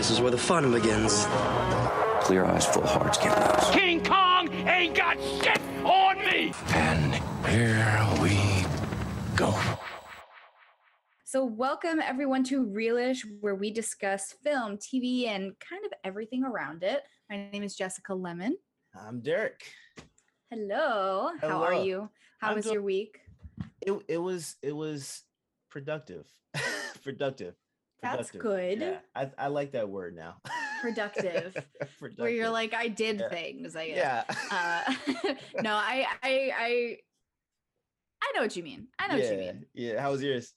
This is where the fun begins. Clear eyes, full hearts, can't lose. King Kong ain't got shit on me! And here we go. So, welcome everyone to Realish, where we discuss film, TV, and kind of everything around it. My name is Jessica Lemon. I'm Derek. Hello. How are you? How I'm was doing- your week? It it was it was productive. productive. That's good. Yeah, I, I like that word now. Productive. productive. Where you're like, I did Yeah. things. I guess. yeah. Uh, no, I, I, I, I know what you mean. I know yeah. what you mean. Yeah. How was yours?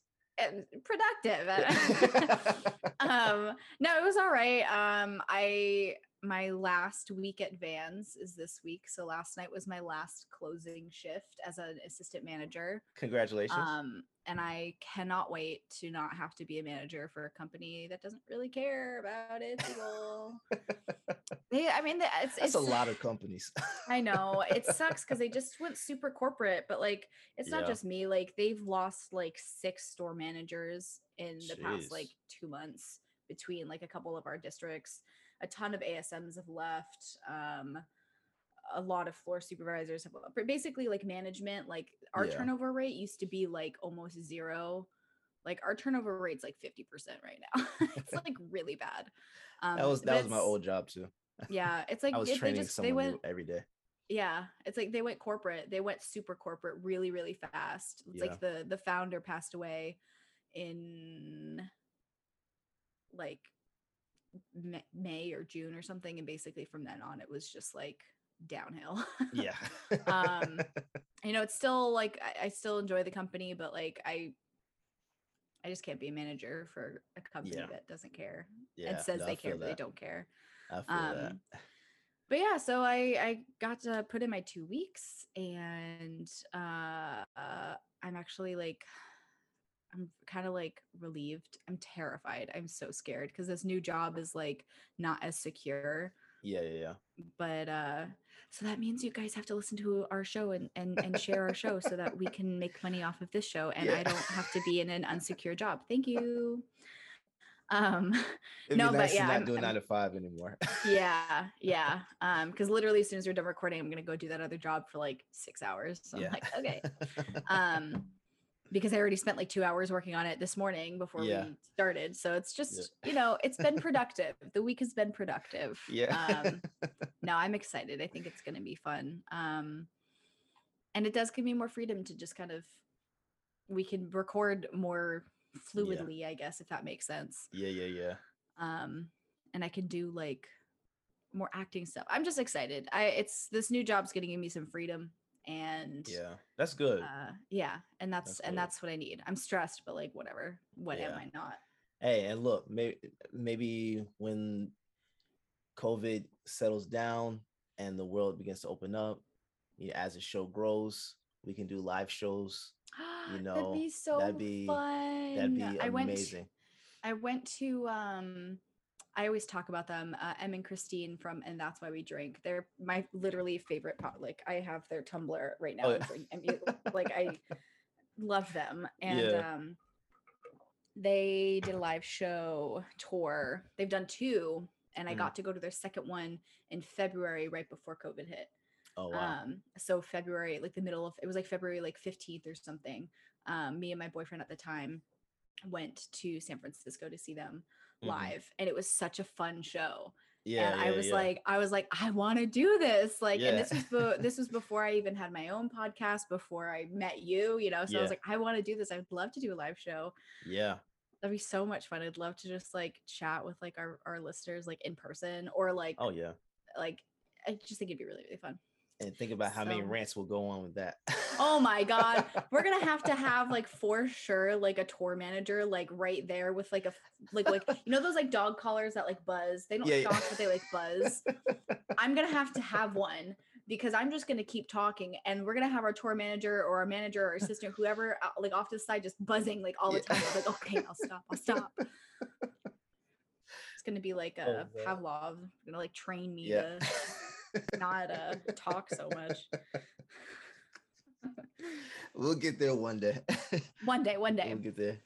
Productive. um no it was all right um i my last week at vans is this week so last night was my last closing shift as an assistant manager Congratulations. um and i cannot wait to not have to be a manager for a company that doesn't really care about its people they i mean the- it's That's it's a lot of companies. I know it sucks because they just went super corporate, but like it's not Yeah. just me. Like they've lost like six store managers in the past like two months between like a couple of our districts. A ton of ASMs have left. Um, a lot of floor supervisors have, but basically like management. Like our Yeah. turnover rate used to be like almost zero. Like our turnover rate's like fifty percent right now. it's like really bad. Um, that was that was my old job too. Yeah, it's like I was it- they training just they someone went every day. yeah it's like they went corporate they went super corporate really really fast it's Yeah. like the the founder passed away in like may or june or something and basically from then on it was just like downhill Yeah. um you know it's still like I, I still enjoy the company but like i i just can't be a manager for a company Yeah. that doesn't care yeah. and says no, they care but they don't care I feel that. um, but yeah so i i got to put in my two weeks and uh, uh i'm actually like i'm kind of like relieved i'm terrified i'm so scared because this new job is like not as secure Yeah, yeah, yeah. but uh so that means you guys have to listen to our show and and, and share our show so that we can make money off of this show and i don't have to be in an unsecure job. Thank you. Um It'd No, be but yeah, I'm- do a I'm- nine to five anymore. yeah yeah. Um because literally as soon as we're done recording i'm gonna go do that other job for like six hours. So i'm like okay. Um because i already spent like two hours working on it this morning before Yeah. we started. So it's just you know it's been productive. The week has been productive. Yeah. um no i'm excited. I think it's gonna be fun um and it does give me more freedom to just kind of we can record more fluidly i guess if that makes sense. Yeah, yeah, yeah. um and i can do like more acting stuff. I'm just excited. I it's this new job's gonna give me some freedom and Yeah. That's good. uh yeah and that's, That's and good. that's what i need. I'm stressed but like whatever. What am i not? Hey, and look, maybe maybe when COVID settles down and the world begins to open up, you know, as the show grows, we can do live shows. You know, that'd be so that'd be fun that'd be i went amazing. I went to um I always talk about them, uh, Em and Christine from And That's Why We Drink. They're my literally favorite pot. Like I have their Tumblr right now. Oh, yeah. drink- and you- like I love them. And Yeah. um they did a live show tour. They've done two, and I Mhm. got to go to their second one in February, right before COVID hit. Oh wow. Um, so February, like the middle of it was like February like 15th or something. Um, me and my boyfriend at the time went to San Francisco to see them Mhm. live, and it was such a fun show. yeah, and yeah, I was yeah. like, I was like, I want to do this. Like, and this was be- this was before I even had my own podcast, before I met you, you know. So I was like, I want to do this. I'd love to do a live show. yeah, That'd be so much fun. I'd love to just like chat with like our, our listeners like in person or like oh yeah. like I just think it'd be really, really fun. And think about how many rants will go on with that. Oh my god, we're gonna have to have like for sure like a tour manager like right there with like a like like you know those like dog collars that like buzz. They don't Yeah, yeah. shock, but they like buzz. I'm gonna have to have one because I'm just gonna keep talking, and we're gonna have our tour manager or our manager or assistant, whoever, uh, like off to the side, just buzzing like all the Yeah. time. Like, okay, I'll stop. I'll stop. It's gonna be like a Oh. Pavlov, gonna like train me yeah. to not uh, talk so much. we'll get there one day. One day, one day. we'll get there.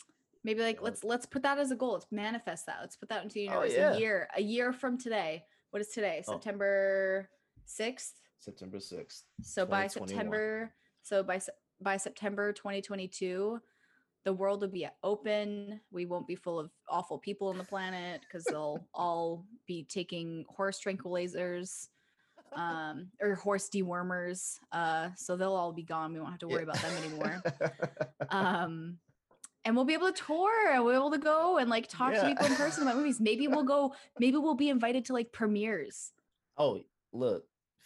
Maybe like let's let's put that as a goal. Let's manifest that. Let's put that into the Oh, universe. yeah. A year, a year from today. What is today? Oh. September sixth. September 6th. So by September, so by by September 2022, the world will be open. We won't be full of awful people on the planet because they'll all be taking horse tranquilizers um or horse dewormers uh so they'll all be gone. We won't have to worry about them anymore. Um and we'll be able to tour and we'll be able to go and like talk to people in person about movies. Maybe we'll go maybe we'll be invited to like premieres. Oh, look,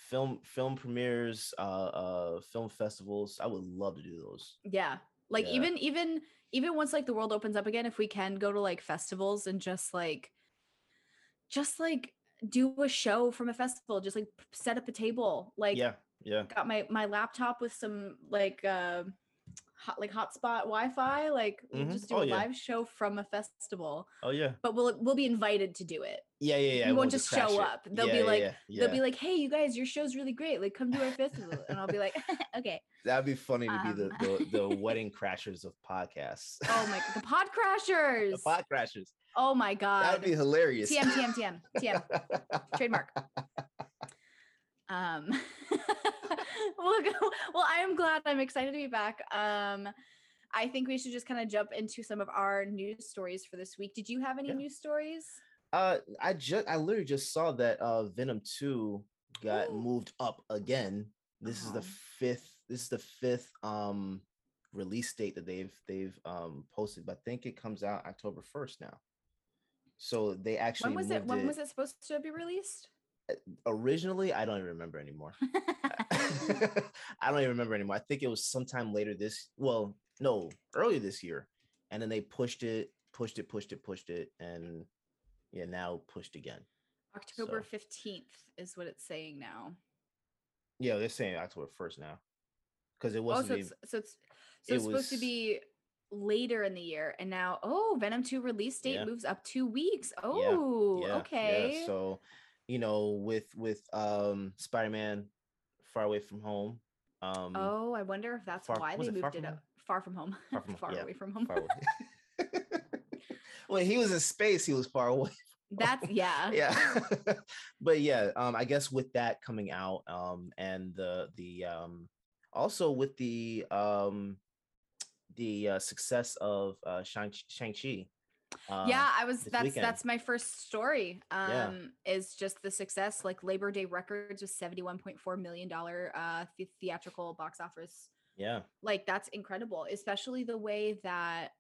film film premieres, uh, uh, film festivals. I would love to do those. yeah like Yeah. even even even once like the world opens up again if we can go to like festivals and just like just like do a show from a festival just like set up a table like yeah, yeah. got my my laptop with some like uh hot like hotspot wi-fi like we'll Mhm. just do Oh, a yeah. live show from a festival Oh yeah, but we'll we'll be invited to do it yeah, yeah, yeah. we won't just just show it. up. They'll be Yeah, yeah, like- yeah, they'll be like hey you guys your show's really great like come to our festival and i'll be like okay That'd be funny to be the, Um, the the wedding crashers of podcasts. oh my the pod crashers the pod crashers. oh my god That'd be hilarious. tm tm tm tm trademark um we'll go, well i am glad i'm excited to be back um i think we should just kind of jump into some of our news stories for this week did you have any Yeah. news stories Uh, I just I literally just saw that uh Venom Two got Ooh. moved up again. This is the Oh. fifth. This is the fifth um release date that they've they've um posted. But I think it comes out October first now. So they actually when was it when was it supposed to be released originally. I don't even remember anymore. I don't even remember anymore. I think it was sometime later this. Well, no, earlier this year, and then they pushed it, pushed it, pushed it, pushed it, and yeah, now pushed again. october So- 15th is what it's saying now Yeah, they're saying October first now, because it oh wasn't. so even- it's so it's so it it's supposed to be later in the year and now oh venom 2 release date Yeah. moves up two weeks oh yeah, okay Yeah, so you know, with with um Spider-Man Far Away from Home. Um, Oh, I wonder if that's Far- why they it moved it up far from home, Far From far yeah, away from home. far away. when he was in space, he was far away. That's yeah. yeah but yeah um i guess with that coming out um and the the um also with the um the uh, success of uh shang shang-chi uh, yeah, I was that's weekend. that's my first story. Um Yeah. is just the success like Labor Day Records was 71.4 million dollar uh the- theatrical box office. yeah Like that's incredible, especially the way that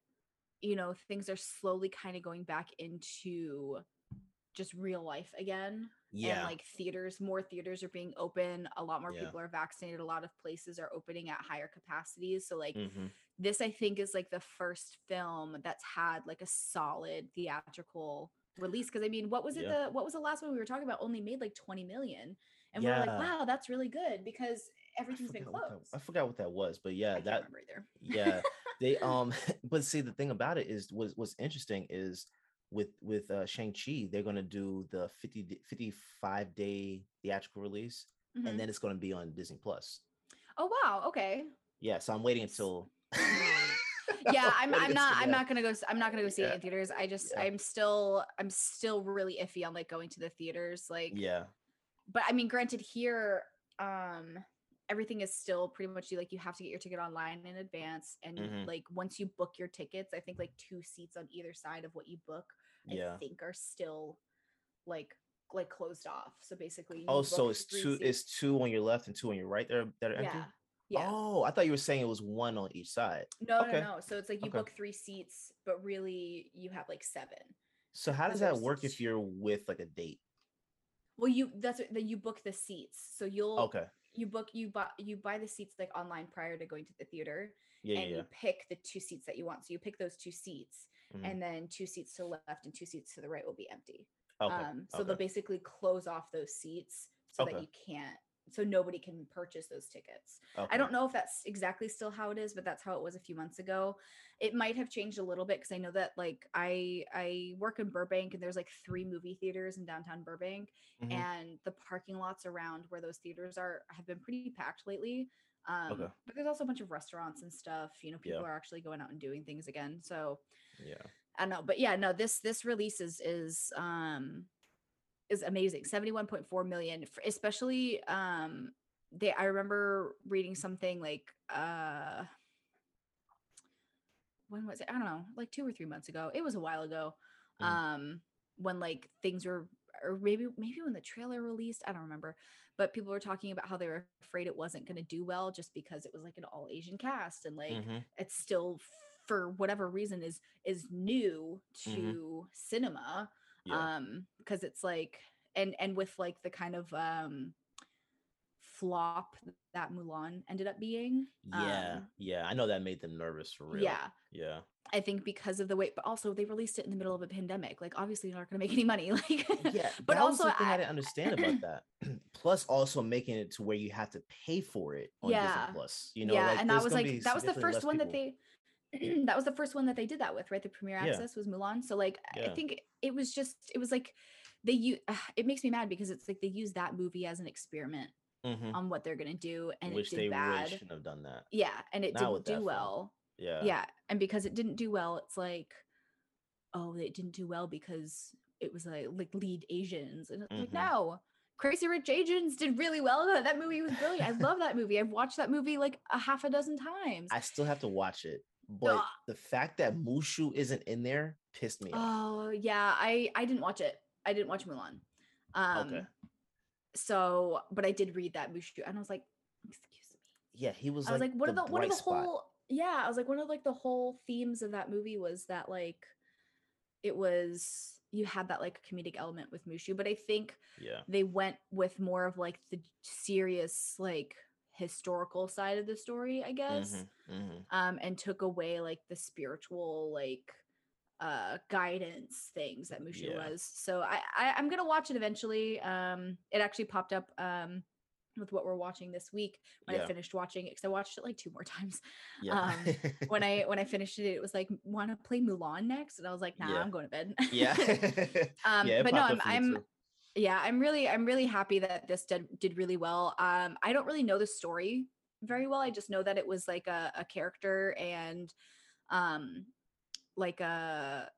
you know things are slowly kind of going back into just real life again. yeah and like theaters more theaters are being open a lot more Yeah. people are vaccinated a lot of places are opening at higher capacities so like mhm, this i think is like the first film that's had like a solid theatrical release because i mean what was it Yeah. the what was the last one we were talking about? Only made like 20 million and we we're like wow that's really good because everything's been what that- I forgot what that was but yeah I that yeah they um but see the thing about it is was what's interesting is with with uh shang-chi they're gonna do the 50 55 day theatrical release Mhm. and then it's gonna be on disney plus. Oh wow okay. Yeah so i'm waiting until yeah i'm, I'm not i'm not gonna go i'm not gonna go see it in theaters. I just Yeah. i'm still i'm still really iffy on like going to the theaters like yeah. but i mean granted here um everything is still pretty much you like you have to get your ticket online in advance and Mhm. like once you book your tickets i think like two seats on either side of what you book yeah. i think are still like like closed off. So basically oh so it's two seats- it's two on your left and two on your right that are, that are empty yeah oh i thought you were saying it was one on each side no okay. no no so it's like you Okay. book three seats but really you have like seven so how does that work if you're with like a date well you that's that you book the seats so you'll okay you book you buy you buy the seats like online prior to going to the theater yeah and yeah, you pick the two seats that you want. So you pick those two seats, Mhm. and then two seats to the left and two seats to the right will be empty. okay Um, so okay. they'll basically close off those seats so that you can't, so nobody can purchase those tickets. I don't know if that's exactly still how it is, but that's how it was a few months ago. It might have changed a little bit because I know that like I I work in Burbank and there's like three movie theaters in downtown Burbank, Mhm. and the parking lots around where those theaters are have been pretty packed lately. Um, Okay. but there's also a bunch of restaurants and stuff. You know, Yeah. people are actually going out and doing things again. So Yeah. I don't know, but yeah, no, this this release is is um is amazing. 71.4 million, especially um they I remember reading something like uh when was it? I don't know, like 2 or 3 months ago. It was a while ago. Mhm. Um when like things were or maybe maybe when the trailer released, I don't remember. But people were talking about how they were afraid it wasn't going to do well just because it was like an all Asian cast and like Mhm. it's still for whatever reason is is new to cinema Mm-hmm. Yeah. um because it's like and and with like the kind of um flop that Mulan ended up being yeah. um, yeah. I know that made them nervous for real. yeah Yeah. I think because of the way but also they released it in the middle of a pandemic like obviously they're not going to make any money like Yeah. but also I, I- didn't understand about that. Plus, also making it to where you have to pay for it on Yeah. Disney Plus. You know, yeah, like, and that was like that was the first one that they that was the first one that they did that with, right? The premiere Yeah. access was Mulan. So like I think it was just it was like they use it makes me mad because it's like they use that movie as an experiment Mhm. on what they're gonna do and Which it did really bad. shouldn't have done that. Yeah, and it Not didn't do film. well. Yeah. Yeah. and because it didn't do well, it's like oh, it didn't do well because it was like like lead Asians and it's like no. Crazy Rich Asians did really well. That movie was brilliant. I love that movie. I've watched that movie like a half a dozen times. I still have to watch it, but Ugh. the fact that Mushu isn't in there pissed me off. Oh yeah, I I didn't watch it. I didn't watch Mulan. Um Okay. so but I did read that Mushu and I was like, excuse me. Yeah, he was I was like, like, what are the what are the spot. whole yeah, I was like, one of like the whole themes of that movie was that like it was you had that like comedic element with Mushu, but I think Yeah. they went with more of like the serious like historical side of the story, I guess. Mhm, mhm. um and took away like the spiritual like uh guidance things that Mushu Yeah. was. So I, I I'm gonna watch it eventually. Um it actually popped up um with what we're watching this week when I finished watching it because I watched it like two more times. Yeah. um, When I when I finished it, it was like want to play Mulan next, and I was like, nah, Yeah. I'm going to bed. yeah. um, yeah, but no, I'm up for me I'm too. Yeah, I'm really I'm really happy that this did did really well. Um, I don't really know the story very well. I just know that it was like a, a character and um like a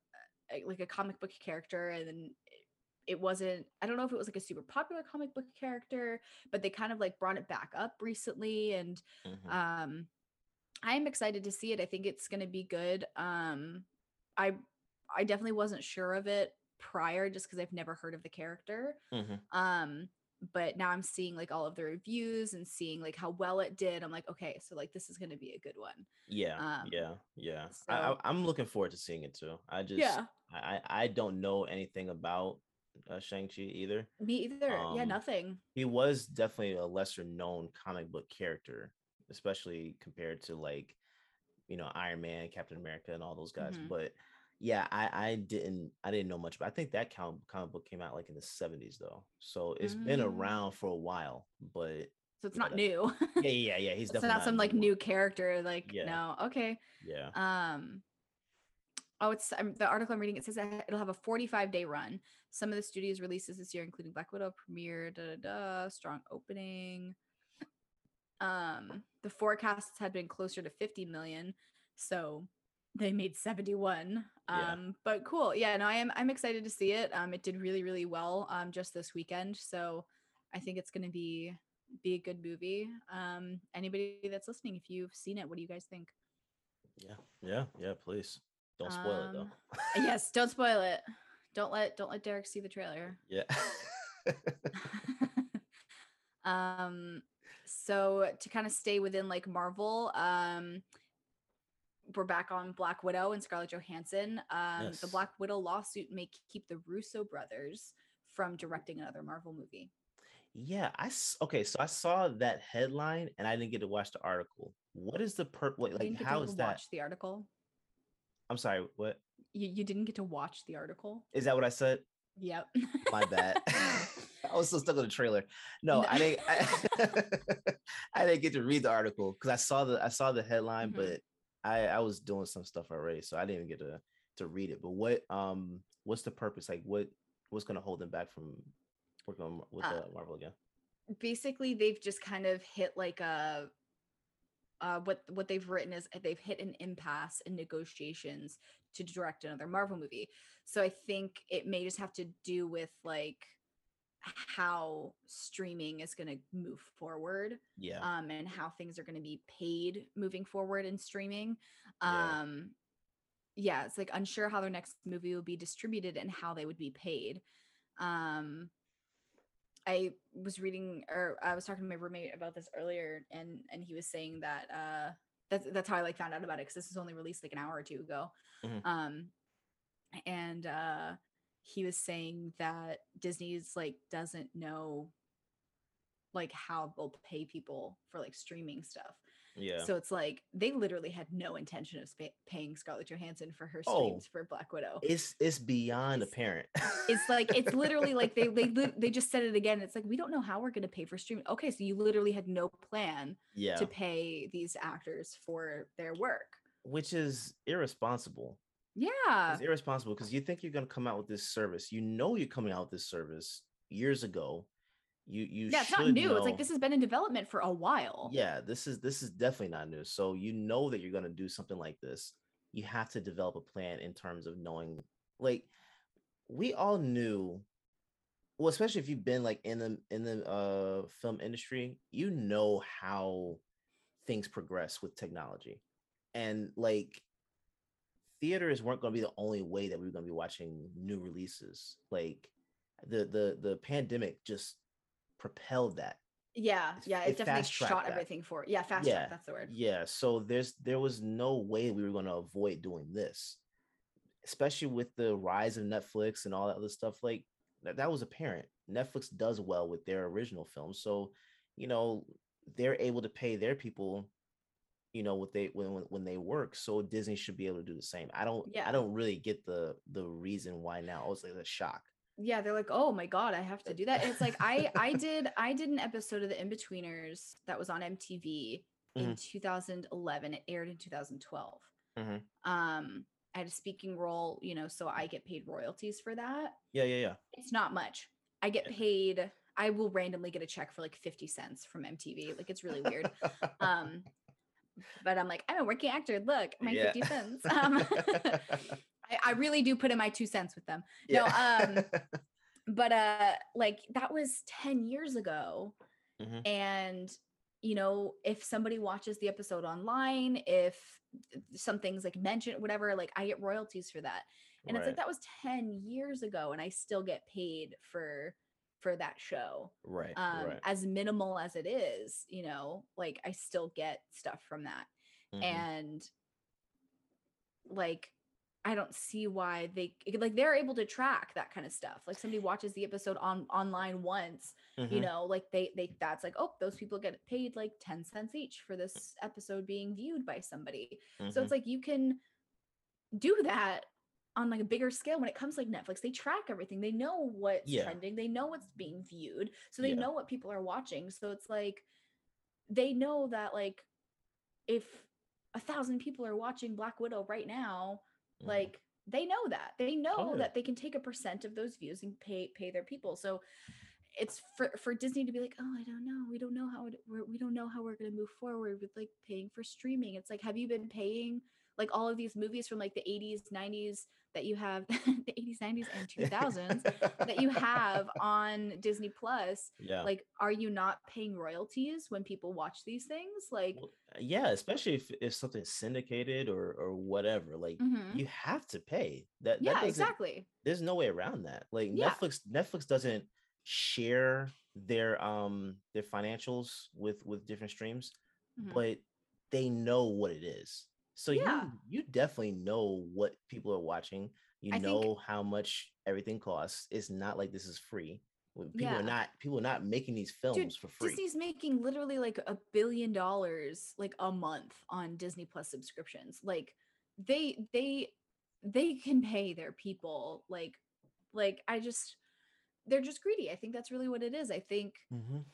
like a comic book character and then it- wasn't I don't know if it was like a super popular comic book character, but they kind of like brought it back up recently and Mhm. um i'm excited to see it i think it's going to be good um i i definitely wasn't sure of it prior just because i've never heard of the character Mhm. um but now i'm seeing like all of the reviews and seeing like how well it did i'm like okay so like this is going to be a good one Yeah, um, yeah, yeah. I, so- I, I'm looking forward to seeing it too. I just, yeah I, I don't know anything about uh, Shang Chi either. me either yeah Um, nothing He was definitely a lesser known comic book character, especially compared to like, you know, Iron Man, Captain America, and all those guys. Mhm. But yeah, I I didn't I didn't know much, but I think that comic comic book came out like in the 70s though, so it's been Mm. around for a while. But so it's not new yeah, yeah, yeah, he's definitely not some like new. new character like Yeah. no okay Yeah. Um, oh, it's um, the article I'm reading. It says that it'll have a 45 day run. Some of the studios releases this year, including Black Widow premiere, da da da, strong opening. Um, the forecasts had been closer to 50 million, so they made 71. Yeah. Um, but cool, yeah. No, I am. I'm excited to see it. Um, it did really, really well. Um, just this weekend, so I think it's gonna be be a good movie. Um, anybody that's listening, if you've seen it, what do you guys think? Yeah, yeah, yeah. Please don't spoil it though. Um, yes, don't spoil it. Don't let don't let Derek see the trailer. yeah. um so to kind of stay within like Marvel, um we're back on Black Widow and Scarlett Johansson. Um the Black Widow lawsuit may keep the Russo brothers from directing another Marvel movie. yeah, I okay. So I saw that headline and I didn't get to watch the article. What is the per? Wait, like get how is that? watch the article. I'm sorry. What You, you didn't get to watch the article. is that? What I said? Yep. My bad. I was so stuck on the trailer. No, No. I didn't. I, I didn't get to read the article because I saw the I saw the headline, Mhm. but I I was doing some stuff already, so I didn't even get to to read it. But what um what's the purpose? Like what what's gonna hold them back from working on, with Uh, uh, Marvel again? basically they've just kind of hit like a uh, what what they've written is they've hit an impasse in negotiations to direct another Marvel movie. So I think it may just have to do with like how streaming is going to move forward Yeah. um and how things are going to be paid moving forward in streaming Yeah. um yeah it's like unsure how their next movie will be distributed and how they would be paid um i was reading or i was talking to my roommate about this earlier and and he was saying that uh that's that's how i like found out about it because this was only released like an hour or two ago Mhm. um and uh he was saying that disney's like doesn't know like how they'll pay people for like streaming stuff yeah. so it's like they literally had no intention of spa- paying Scarlett Johansson for her Oh. for Black Widow. it's it's beyond It's- apparent. It's like it's literally like they they they just said it again. It's like we don't know how we're going to pay for streaming. Okay, so you literally had no plan yeah. to pay these actors for their work. Which is irresponsible. Yeah. It's irresponsible because you think you're gonna come out with this service. You know you're coming out with this service years ago. You you Yeah, it's not new. It's like this has been in development for a while. yeah this is this is definitely not new so you know that you're going to do something like this you have to develop a plan in terms of knowing like we all knew well especially if you've been like in the in the uh film industry you know how things progress with technology and like theaters weren't going to be the only way that we were going to be watching new releases like the the the pandemic just propelled that Yeah, yeah. it It definitely shot that. everything for yeah, fast Yeah, track. That's the word. Yeah, so there's there was no way we were going to avoid doing this, especially with the rise of Netflix and all that other stuff. Like that, that was apparent. Netflix does well with their original films, so you know they're able to pay their people, you know, what they when when, they work. So Disney should be able to do the same. I don't Yeah. I don't really get the the reason why now. I was like a shock. yeah they're like oh my god i have to do that And it's like i i did i did an episode of the in-betweeners that was on mtv in 2011 it aired in 2012 Mhm. um i had a speaking role you know so i get paid royalties for that Yeah, yeah, yeah. it's not much i get paid i will randomly get a check for like 50 cents from mtv like it's really weird um but i'm like i'm a working actor look my Yeah. 50 cents. Um I, I really do put in my two cents with them. No, um, but uh like that was 10 years ago Mhm. and you know if somebody watches the episode online if something's like mentioned whatever like i get royalties for that. And it's like that was 10 years ago and i still get paid for for that show right, um right. as minimal as it is you know like i still get stuff from that Mhm. and like i don't see why they like they're able to track that kind of stuff like somebody watches the episode on online once you Mhm. know like they they that's like oh those people get paid like 10 cents each for this episode being viewed by somebody so Mhm. it's like you can do that on like a bigger scale when it comes to, like netflix they track everything they know what's Yeah. trending they know what's being viewed so they Yeah. know what people are watching so it's like they know that like if a thousand people are watching black widow right now Mhm. like they know that they know Oh, that they can take a percent of those views and pay pay their people so it's for for disney to be like oh i don't know we don't know how it, we're, we don't know how we're going to move forward with like paying for streaming it's like have you been paying like all of these movies from like the 80s 90s that you have the 80s 90s and 2000s that you have on disney plus yeah. like are you not paying royalties when people watch these things like Well, uh, yeah, especially if if something's syndicated or or whatever, like mhm. you have to pay. That, that yeah doesn't- exactly There's no way around that. Like Yeah. Netflix, Netflix doesn't share their um their financials with with different streams, Mhm. but they know what it is. So Yeah. you you definitely know what people are watching. You I think- know how much everything costs. It's not like this is free. People Yeah. are not people are not making these films for free. Disney's making literally like a billion dollars like a month on Disney Plus subscriptions. Like they they they can pay their people like like I just they're just greedy. I think that's really what it is. I think Mhm.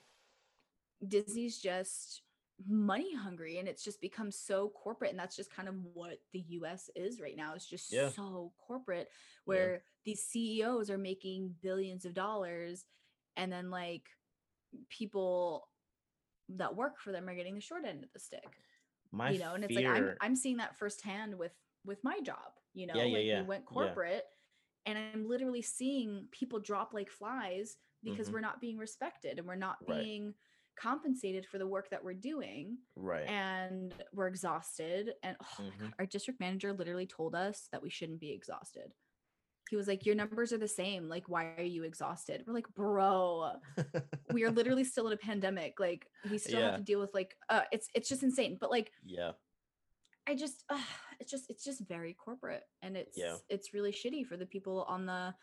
Disney's just money hungry and it's just become so corporate and that's just kind of what the US is right now. It's just Yeah. so corporate where these CEOs are making billions of dollars and then like people that work for them are getting the short end of the stick. My you know and it's fear, like I'm, I'm seeing that firsthand with with my job you know Yeah, yeah, like yeah, we went yeah. corporate and i'm literally seeing people drop like flies because Mhm. we're not being respected and we're not Right. Compensated for the work that we're doing right? and we're exhausted and oh my Mhm. God, our district manager literally told us that we shouldn't be exhausted he was like your numbers are the same like why are you exhausted we're like bro we are literally still in a pandemic like we still have to deal with like uh it's it's just insane but like yeah, I just uh, it's just it's just very corporate and it's Yeah. it's really shitty for the people on the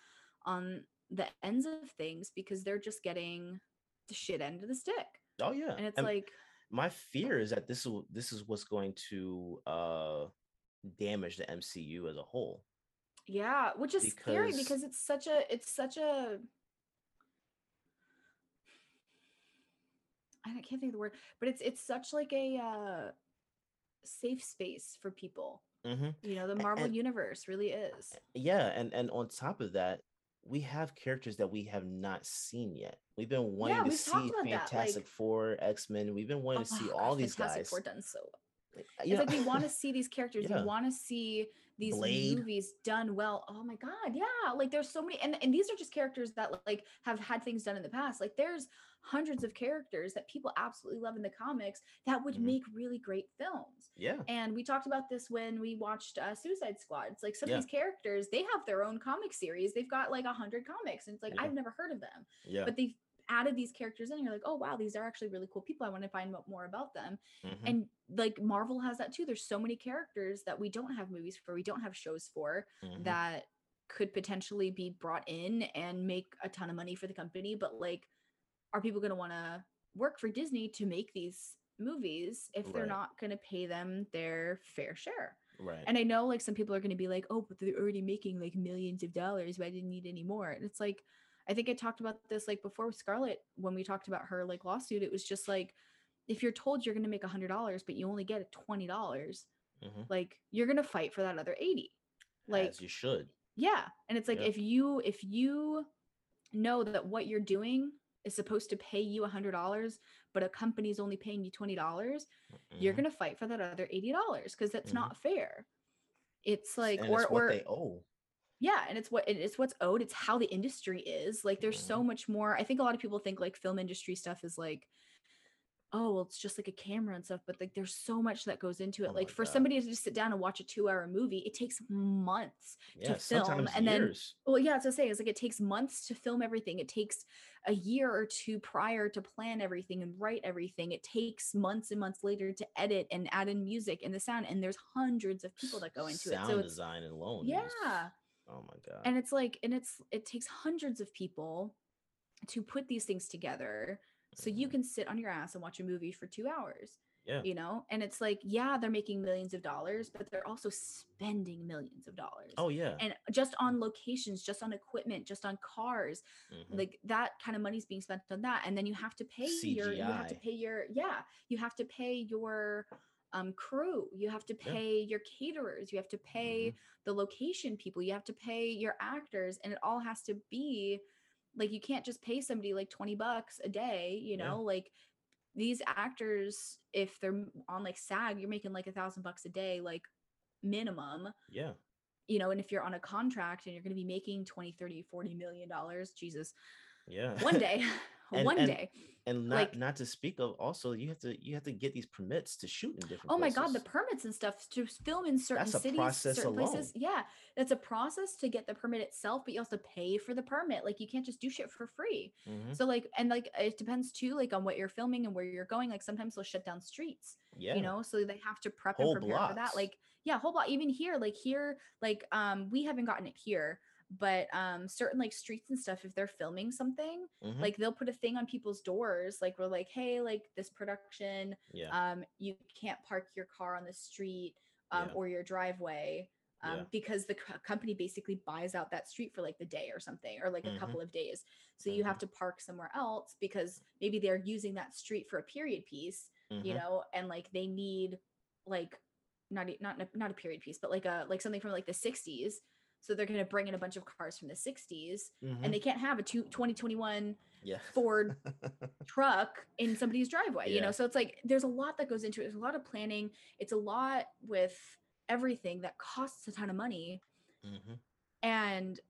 on the ends of things because they're just getting the shit end of the stick. Oh yeah. And it's And like my fear is that this is this is what's going to uh damage the MCU as a whole. yeah, which is scary Because- because it's such a it's such a I can't think of the word, but it's it's such like a uh safe space for people. hmm You know, the Marvel and- universe really is. Yeah, and and on top of that, we have characters that we have not seen yet. We've been wanting to see Fantastic like- Four, X Men. We've been wanting to oh see Oh, all God, these Fantastic guys. Four done so Like, uh, It's you like we want to see these characters. Yeah. We want to see these Blade. movies done well. Oh my god, yeah! Like there's so many, and and these are just characters that like have had things done in the past. Like there's hundreds of characters that people absolutely love in the comics that would Mhm. make really great films. yeah, And we talked about this when we watched uh, Suicide Squad. It's like some Yeah. of these characters, they have their own comic series. They've got like a hundred comics, and it's like Yeah. I've never heard of them yeah. but they've added these characters in and you're like oh wow these are actually really cool people i want to find out more about them mhm, and like marvel has that too there's so many characters that we don't have movies for we don't have shows for mhm. that could potentially be brought in and make a ton of money for the company but like are people going to want to work for disney to make these movies if they're Right. not going to pay them their fair share right. and I know like some people are going to be like, oh, but they're already making like millions of dollars. Why didn't need any more? And it's like, I think I talked about this like before with Scarlett when we talked about her like lawsuit. It was just like, if you're told you're going to make a hundred dollars, but you only get twenty dollars, Mhm. like you're going to fight for that other eighty. Like, As you should. yeah, and it's like Yeah. if you if you know that what you're doing is supposed to pay you a hundred dollars, but a company's only paying you twenty dollars, you're Mhm. gonna fight for that other eighty dollars because that's Mhm. not fair. It's like and or it's what or they owe. Yeah, and it's what it's what's owed. It's how the industry is. Like there's so Mm-hmm. much more. I think a lot of people think like film industry stuff is like, oh well, it's just like a camera and stuff, but like there's so much that goes into it. Oh like for God. somebody to just sit down and watch a two hour movie, it takes months Yeah, film, sometimes and then- years. well, yeah, it's to say it's like it takes months to film everything. It takes a year or two prior to plan everything and write everything. It takes months and months later to edit and add in music and the sound. And there's hundreds of people that go into Sound it. So design alone. yeah, Oh my god. and it's like and it's it takes hundreds of people to put these things together so you Mhm. can sit on your ass and watch a movie for two hours Yeah. you know and it's like yeah they're making millions of dollars but they're also spending millions of dollars Oh yeah. and just on locations just on equipment just on cars Mhm. like that kind of money is being spent on that and then you have to pay your you have to pay your yeah you have to pay your um crew you have to Yeah. pay your caterers you have to pay Mhm. the location people you have to pay your actors and it all has to be like you can't just pay somebody like 20 bucks a day you Yeah. know like these actors if they're on like sag you're making like a thousand bucks a day like minimum Yeah. you know and if you're on a contract and you're going to be making 20 30 40 million dollars jesus Yeah. one day And- one and day and not like- not to speak of also you have to you have to get these permits to shoot in different oh my god the permits and stuff to film in certain That's a cities process certain places yeah that's a process to get the permit itself but you also pay for the permit like you can't just do shit for free. Mhm. so like and like it depends too like on what you're filming and where you're going like sometimes they'll shut down streets yeah. you know so they have to prep Whole and prepare for that like yeah whole block even here like here like um we haven't gotten it here but um certain like streets and stuff if they're filming something Mhm. like they'll put a thing on people's doors like we're like hey like this production yeah um you can't park your car on the street um Yeah. or your driveway um Yeah. because the co- company basically buys out that street for like the day or something or like a Mhm. couple of days so you have to park somewhere else because maybe they're using that street for a period piece you Mhm. know and like they need like not not not a period piece but like a like something from like the 60s So they're going to bring in a bunch of cars from the 60s Mhm. and they can't have a two, 2021 yeah. Ford truck in somebody's driveway, you know? So it's like there's a lot that goes into it. There's a lot of planning. It's a lot with everything that costs a ton of money. Mhm. And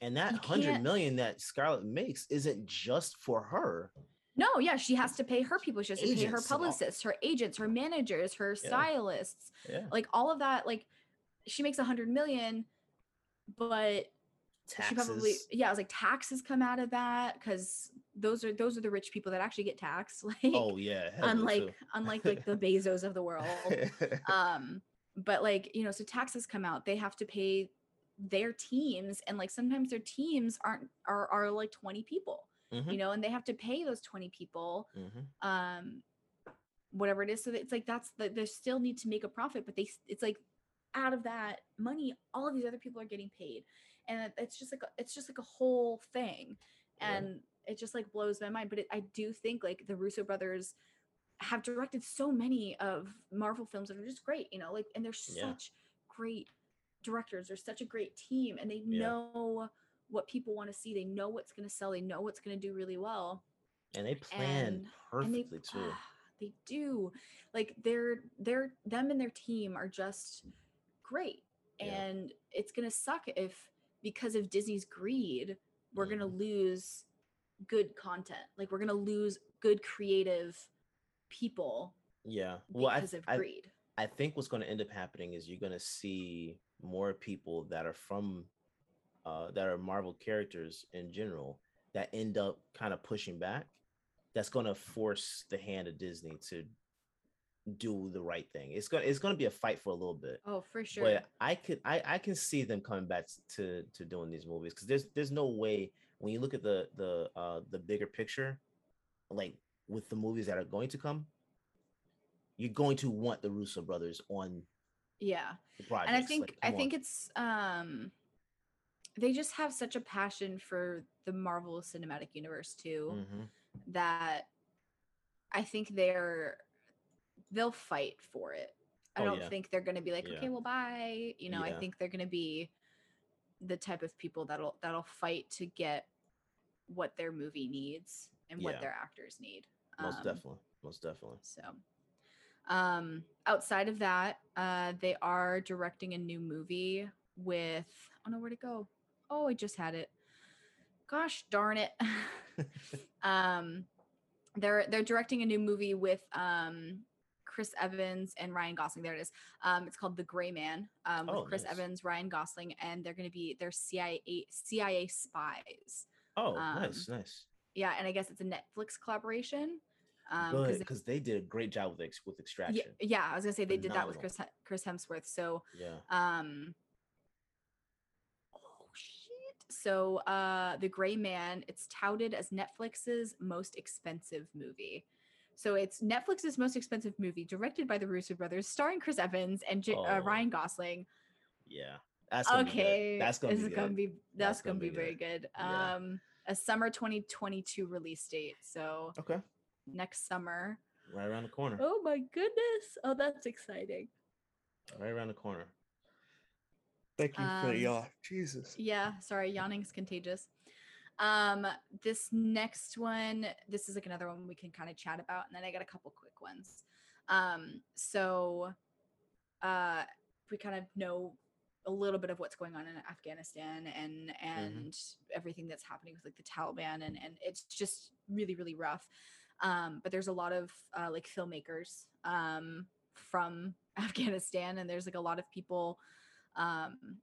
And that You hundred can't- million that Scarlett makes isn't just for her. no, yeah, she has to pay her people. She has to pay her Agents publicists, her agents, her managers, her stylists, Yeah. like all of that. Like she makes a hundred million, but Taxes. she probably yeah, I was like taxes come out of that because those are those are the rich people that actually get taxed. Like oh yeah. unlike unlike like the Bezos of the world. um but like you know so taxes come out they have to pay their teams and like sometimes their teams aren't are, are like 20 people Mhm. you know and they have to pay those 20 people Mhm. um whatever it is so it's like that's the, they still need to make a profit but they it's like out of that money all of these other people are getting paid and it's just like a, it's just like a whole thing Yeah. and it just like blows my mind but it, i do think like the russo brothers have directed so many of marvel films that are just great you know like and they're Yeah. such great directors they're such a great team and they Yeah. know what people want to see they know what's going to sell they know what's going to do really well And they plan and- and perfectly they too. Ah, they do like they're they're them and their team are just great Yeah. and it's gonna suck if because of disney's greed we're gonna Mhm. lose good content like we're gonna lose good creative people Yeah. Well, because th- of I, greed I think what's going to end up happening is you're going to see more people that are from, uh, that are Marvel characters in general that end up kind of pushing back. That's going to force the hand of Disney to do the right thing. It's going to it's to be a fight for a little bit. oh for sure But I could I I can see them coming back to to doing these movies because there's there's no way when you look at the the uh the bigger picture, like with the movies that are going to come, you're going to want the Russo brothers on yeah the and i think i think it's um they just have such a passion for the marvel cinematic universe too Mm-hmm. that I think they're they'll fight for it. I Oh, don't yeah. think they're going to be like, Yeah. okay, well, bye. You know, I think they're going to be the type of people that'll that'll fight to get what their movie needs and what their actors need. most Um, definitely, most definitely. So, um, outside of that, uh, they are directing a new movie with. Oh no, where to go? Oh, I just had it. Gosh darn it. um, they're they're directing a new movie with um Chris Evans and Ryan Gosling. There it is. Um, it's called The Gray Man. Um, with Oh, Chris nice. Evans, Ryan Gosling, and they're going to be they're CIA CIA spies. Oh, um, nice, nice. Yeah, and I guess it's a Netflix collaboration. Um, 'cause Good they- because they did a great job with with extraction. yeah, yeah, I was gonna say they did that with Chris Chris Hemsworth. So, Yeah. um, oh shit. So, uh, The Gray Man. It's touted as Netflix's most expensive movie. So it's Netflix's most expensive movie, directed by the Russo brothers, starring Chris Evans and J- uh, Oh. Ryan Gosling. Yeah. That's gonna okay, Be. That's gonna be gonna be that's, That's gonna, gonna be, be very good. good. Yeah. Um, a summer 2022 release date. So Okay. next summer. Right around the corner. Oh my goodness! Oh, that's exciting. Right around the corner. Thank you for the Um, yawn. Jesus. Yeah, sorry, yawning's contagious. Um, this next one, this is like another one we can kind of chat about, and then I got a couple quick ones. Um, so uh we kind of know a little bit of what's going on in Afghanistan and and everything that's happening with like the Taliban and and it's just really really rough. Um, but there's a lot of uh, like filmmakers um, from Afghanistan, and there's like a lot of people um,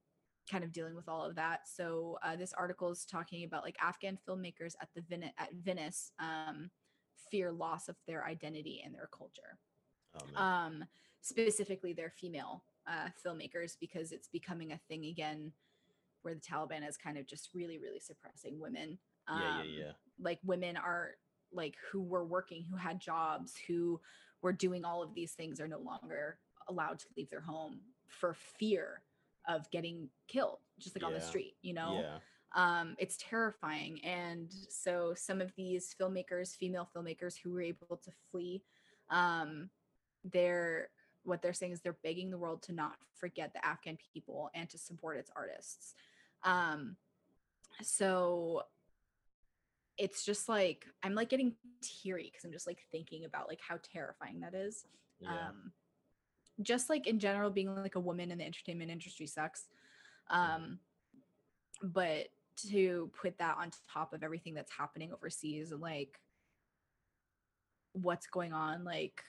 kind of dealing with all of that. So uh, this article is talking about like Afghan filmmakers at the Venice at Venice um, fear loss of their identity and their culture. Oh. Um, specifically, their female uh, filmmakers because it's becoming a thing again, where the Taliban is kind of just really, really suppressing women. yeah, yeah, Um, yeah. like women are like who were working who had jobs who were doing all of these things are no longer allowed to leave their home for fear of getting killed just like on the street you know Yeah. um it's terrifying and so some of these filmmakers female filmmakers who were able to flee um they're what they're saying is they're begging the world to not forget the Afghan people and to support its artists. Um, so it's just like I'm like getting teary because I'm just like thinking about like how terrifying that is. Yeah. Um, just like in general, being like a woman in the entertainment industry sucks. Um, but to put that on top of everything that's happening overseas and like what's going on, like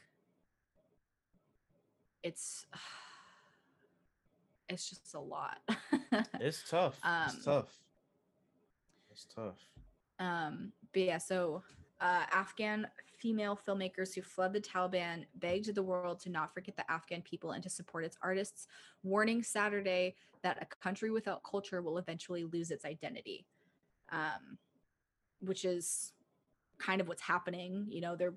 it's it's just a lot. it's tough. um, it's tough. It's tough. Um, but yeah, so uh, Afghan female filmmakers who fled the Taliban begged the world to not forget the Afghan people and to support its artists, warning Saturday that a country without culture will eventually lose its identity, um, which is kind of what's happening. You know, they're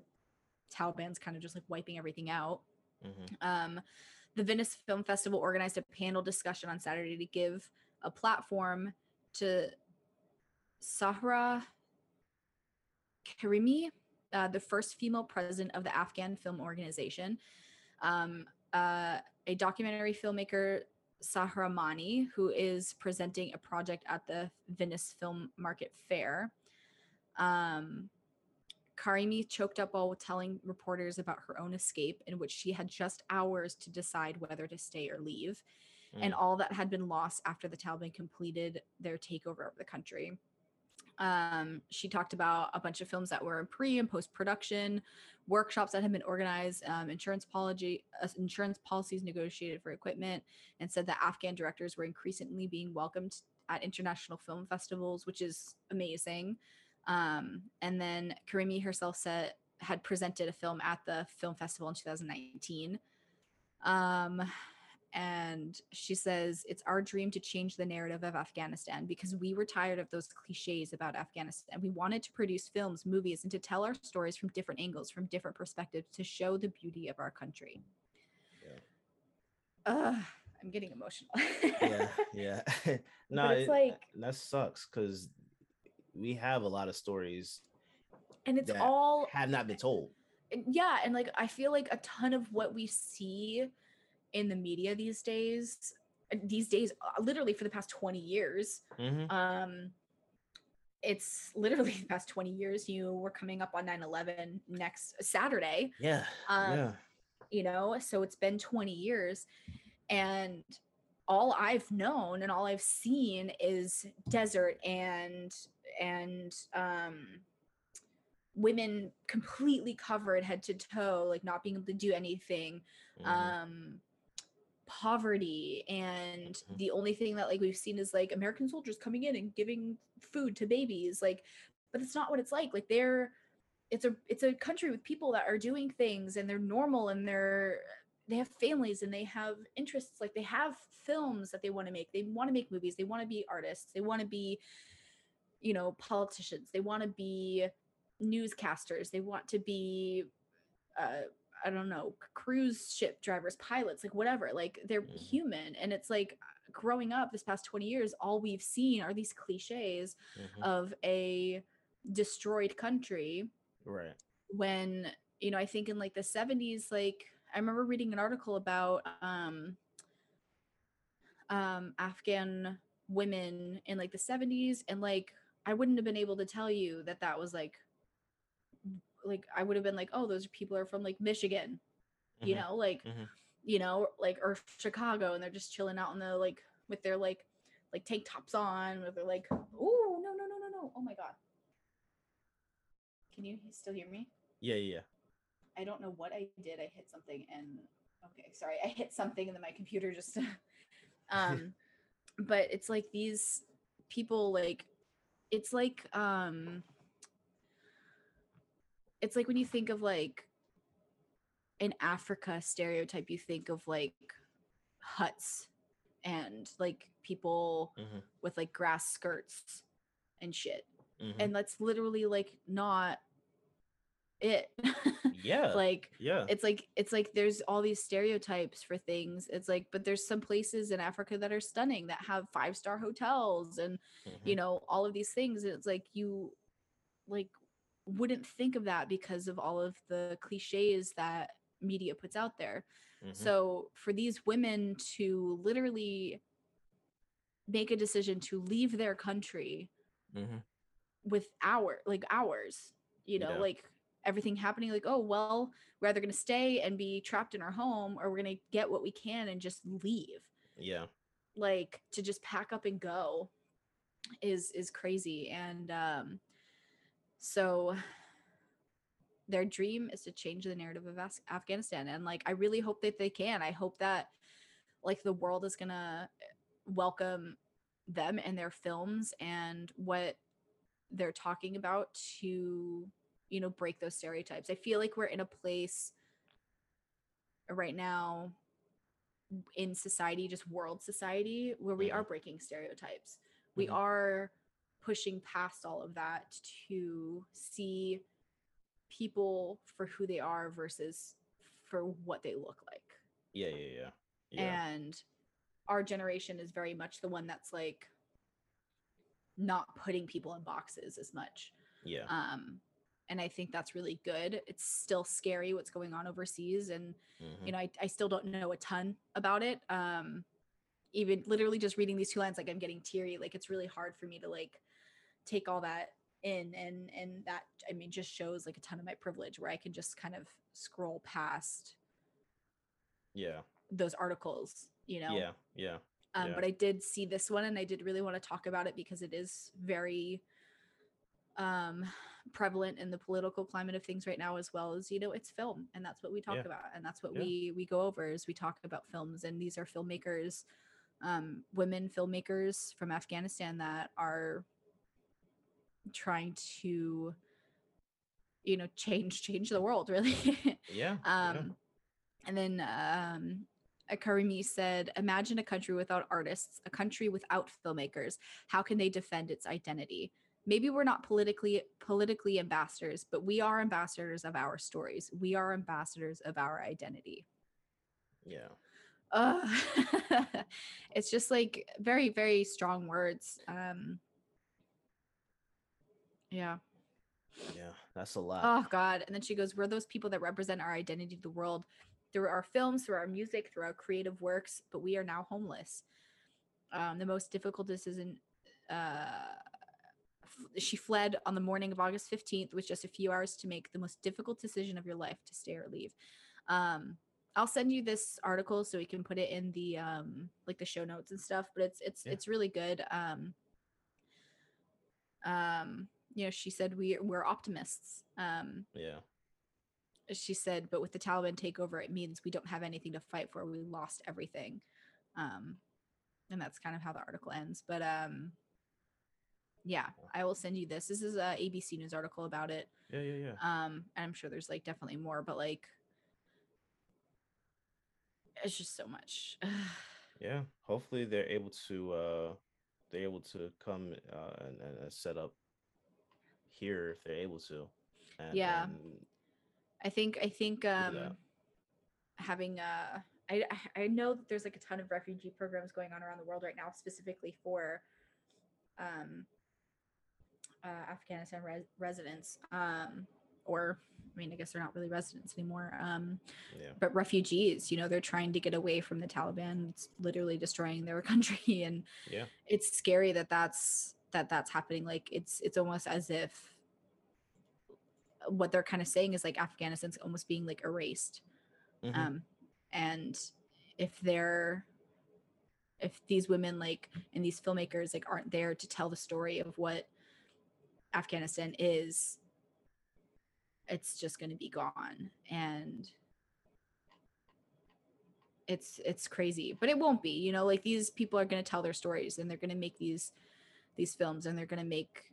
Taliban's kind of just like wiping everything out. Mhm. Um, the Venice Film Festival organized a panel discussion on Saturday to give a platform to Sahra Karimi, uh, the first female president of the Afghan Film Organization, um, uh, a documentary filmmaker, Sahra Mani, who is presenting a project at the Venice Film Market Fair. Um, Karimi choked up while telling reporters about her own escape, in which she had just hours to decide whether to stay or leave, and Mm. all that had been lost after the Taliban completed their takeover of the country. Um, she talked about a bunch of films that were in pre and post production, workshops that had been organized, um, insurance policy, uh, insurance policies negotiated for equipment, and said that Afghan directors were increasingly being welcomed at international film festivals, which is amazing. Um, and then Karimi herself said had presented a film at the film festival in 2019. Um, and she says it's our dream to change the narrative of Afghanistan because we were tired of those cliches about Afghanistan. We wanted to produce films, movies, and to tell our stories from different angles, from different perspectives, to show the beauty of our country. Uh, I'm getting emotional. yeah, yeah. no, it's it- like- that sucks because we have a lot of stories and it's all have not been told. yeah and like i feel like a ton of what we see in the media these days these days uh, literally for the past 20 years Mhm. um it's literally the past 20 years you were coming up on 9-11 next saturday Yeah, um, yeah. you know so it's been 20 years and all i've known and all i've seen is desert and and um women completely covered head to toe like not being able to do anything Mhm. um poverty and Mhm. the only thing that like we've seen is like american soldiers coming in and giving food to babies like but it's not what it's like like they're it's a it's a country with people that are doing things and they're normal and they're they have families and they have interests like they have films that they want to make they want to make movies they want to be artists they want to be you know politicians they want to be newscasters they want to be uh i don't know cruise ship drivers pilots like whatever like they're Mhm. human and it's like growing up this past 20 years all we've seen are these cliches Mhm. of a destroyed country right. when you know i think in like the 70s like i remember reading an article about um um afghan women in like the 70s and like i wouldn't have been able to tell you that that was like like i would have been like oh those people are from like michigan you Mhm. know like Mhm. you know like or chicago and they're just chilling out in the like with their like like tank tops on with their like oh no no no no no oh my god can you still hear me Yeah, yeah. yeah. I don't know what I did. I hit something and okay, sorry. I hit something and then my computer just um but it's like these people like it's like um it's like when you think of like in Africa stereotype you think of like huts and like people Mhm. with like grass skirts and shit. Mhm. And that's literally like not it. yeah, like yeah. it's like it's like there's all these stereotypes for things it's like but there's some places in africa that are stunning that have five star hotels and you Mhm. know all of these things and it's like you like wouldn't think of that because of all of the cliches that media puts out there. Mhm. So for these women to literally make a decision to leave their country Mhm. with hour like hours, you know, Yeah. like everything happening like, oh well, we're either gonna stay and be trapped in our home or we're gonna get what we can and just leave. yeah Like to just pack up and go is is crazy. And um so their dream is to change the narrative of Af- Afghanistan and like I really hope that they can. I hope that like the world is going to welcome them and their films and what they're talking about to you know break those stereotypes. I feel like we're in a place right now in society just world society where we Mhm. are breaking stereotypes. We Mhm. are pushing past all of that to see people for who they are versus for what they look like. yeah yeah yeah yeah And our generation is very much the one that's like not putting people in boxes as much. yeah Um and I think that's really good. It's still scary what's going on overseas and Mhm. you know, I, I still don't know a ton about it. Um, even literally just reading these two lines, like I'm getting teary. Like it's really hard for me to like take all that in, and and that I mean just shows like a ton of my privilege where I can just kind of scroll past yeah those articles, you know. yeah yeah Um, yeah. But I did see this one, and I did really want to talk about it because it is very um prevalent in the political climate of things right now as well as you know it's film and that's what we talk Yeah. about and that's what Yeah. we we go over is we talk about films and these are filmmakers um women filmmakers from afghanistan that are trying to you know change change the world really yeah um, and then um, Akarimi said, "Imagine a country without artists, a country without filmmakers. How can they defend its identity? Maybe we're not politically politically ambassadors, but we are ambassadors of our stories. We are ambassadors of our identity." yeah Uh, it's just like very very strong words. Um, yeah. yeah that's a lot Oh God. And then she goes, We're those people that represent our identity to the world through our films, through our music, through our creative works, but we are now homeless. Um, the most difficult decision uh f- she fled on the morning of August 15th with just a few hours to make the most difficult decision of your life to stay or leave. Um I'll send you this article so we can put it in the um like the show notes and stuff, but it's it's Yeah. it's really good. Um um you know she said we we're optimists. Um yeah. she said but with the taliban takeover it means we don't have anything to fight for. We lost everything. Um and that's kind of how the article ends but um yeah i will send you this. This is a abc news article about it. Yeah yeah yeah. Um and i'm sure there's like definitely more but like it's just so much. Yeah hopefully they're able to uh they're able to come uh and, and set up here if they're able to and, Yeah. and I think I think um having uh I I- I know that there's like a ton of refugee programs going on around the world right now specifically for um uh Afghanistan res- residents um or I mean I guess they're not really residents anymore um yeah. but refugees you know they're trying to get away from the Taliban it's literally destroying their country and yeah. it's scary that that's that that's happening like it's it's almost as if what they're kind of saying is like afghanistan's almost being like erased Mhm. um and if they're if these women like and these filmmakers like aren't there to tell the story of what afghanistan is it's just going to be gone and it's it's crazy but it won't be you know like these people are going to tell their stories and they're going to make these these films and they're going to make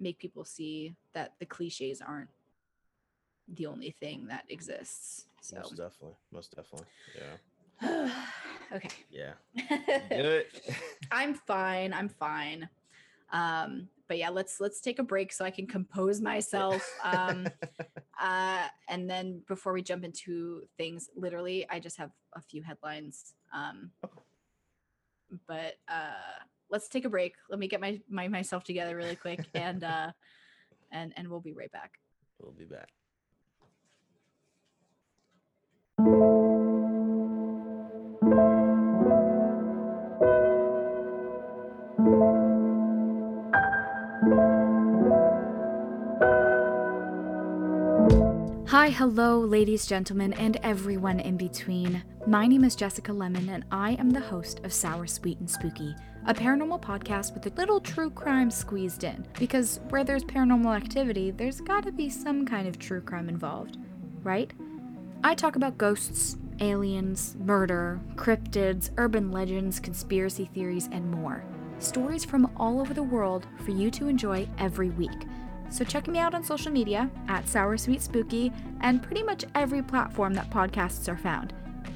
make people see that the cliches aren't the only thing that exists so. Most definitely most definitely yeah. Okay. Yeah. Good i'm fine i'm fine. Um but yeah let's let's take a break so i can compose myself um uh and then before we jump into things literally i just have a few headlines um but uh let's take a break. Let me get my, my myself together really quick and uh and and we'll be right back. We'll be back. Hi, hello, ladies, gentlemen, and everyone in between. My name is Jessica Lemon, and I am the host of Sour, Sweet, and Spooky, a paranormal podcast with a little true crime squeezed in. Because where there's paranormal activity, there's gotta be some kind of true crime involved, right? I talk about ghosts, aliens, murder, cryptids, urban legends, conspiracy theories, and more. Stories from all over the world for you to enjoy every week. So check me out on social media at Sour Sweet Spooky and pretty much every platform that podcasts are found.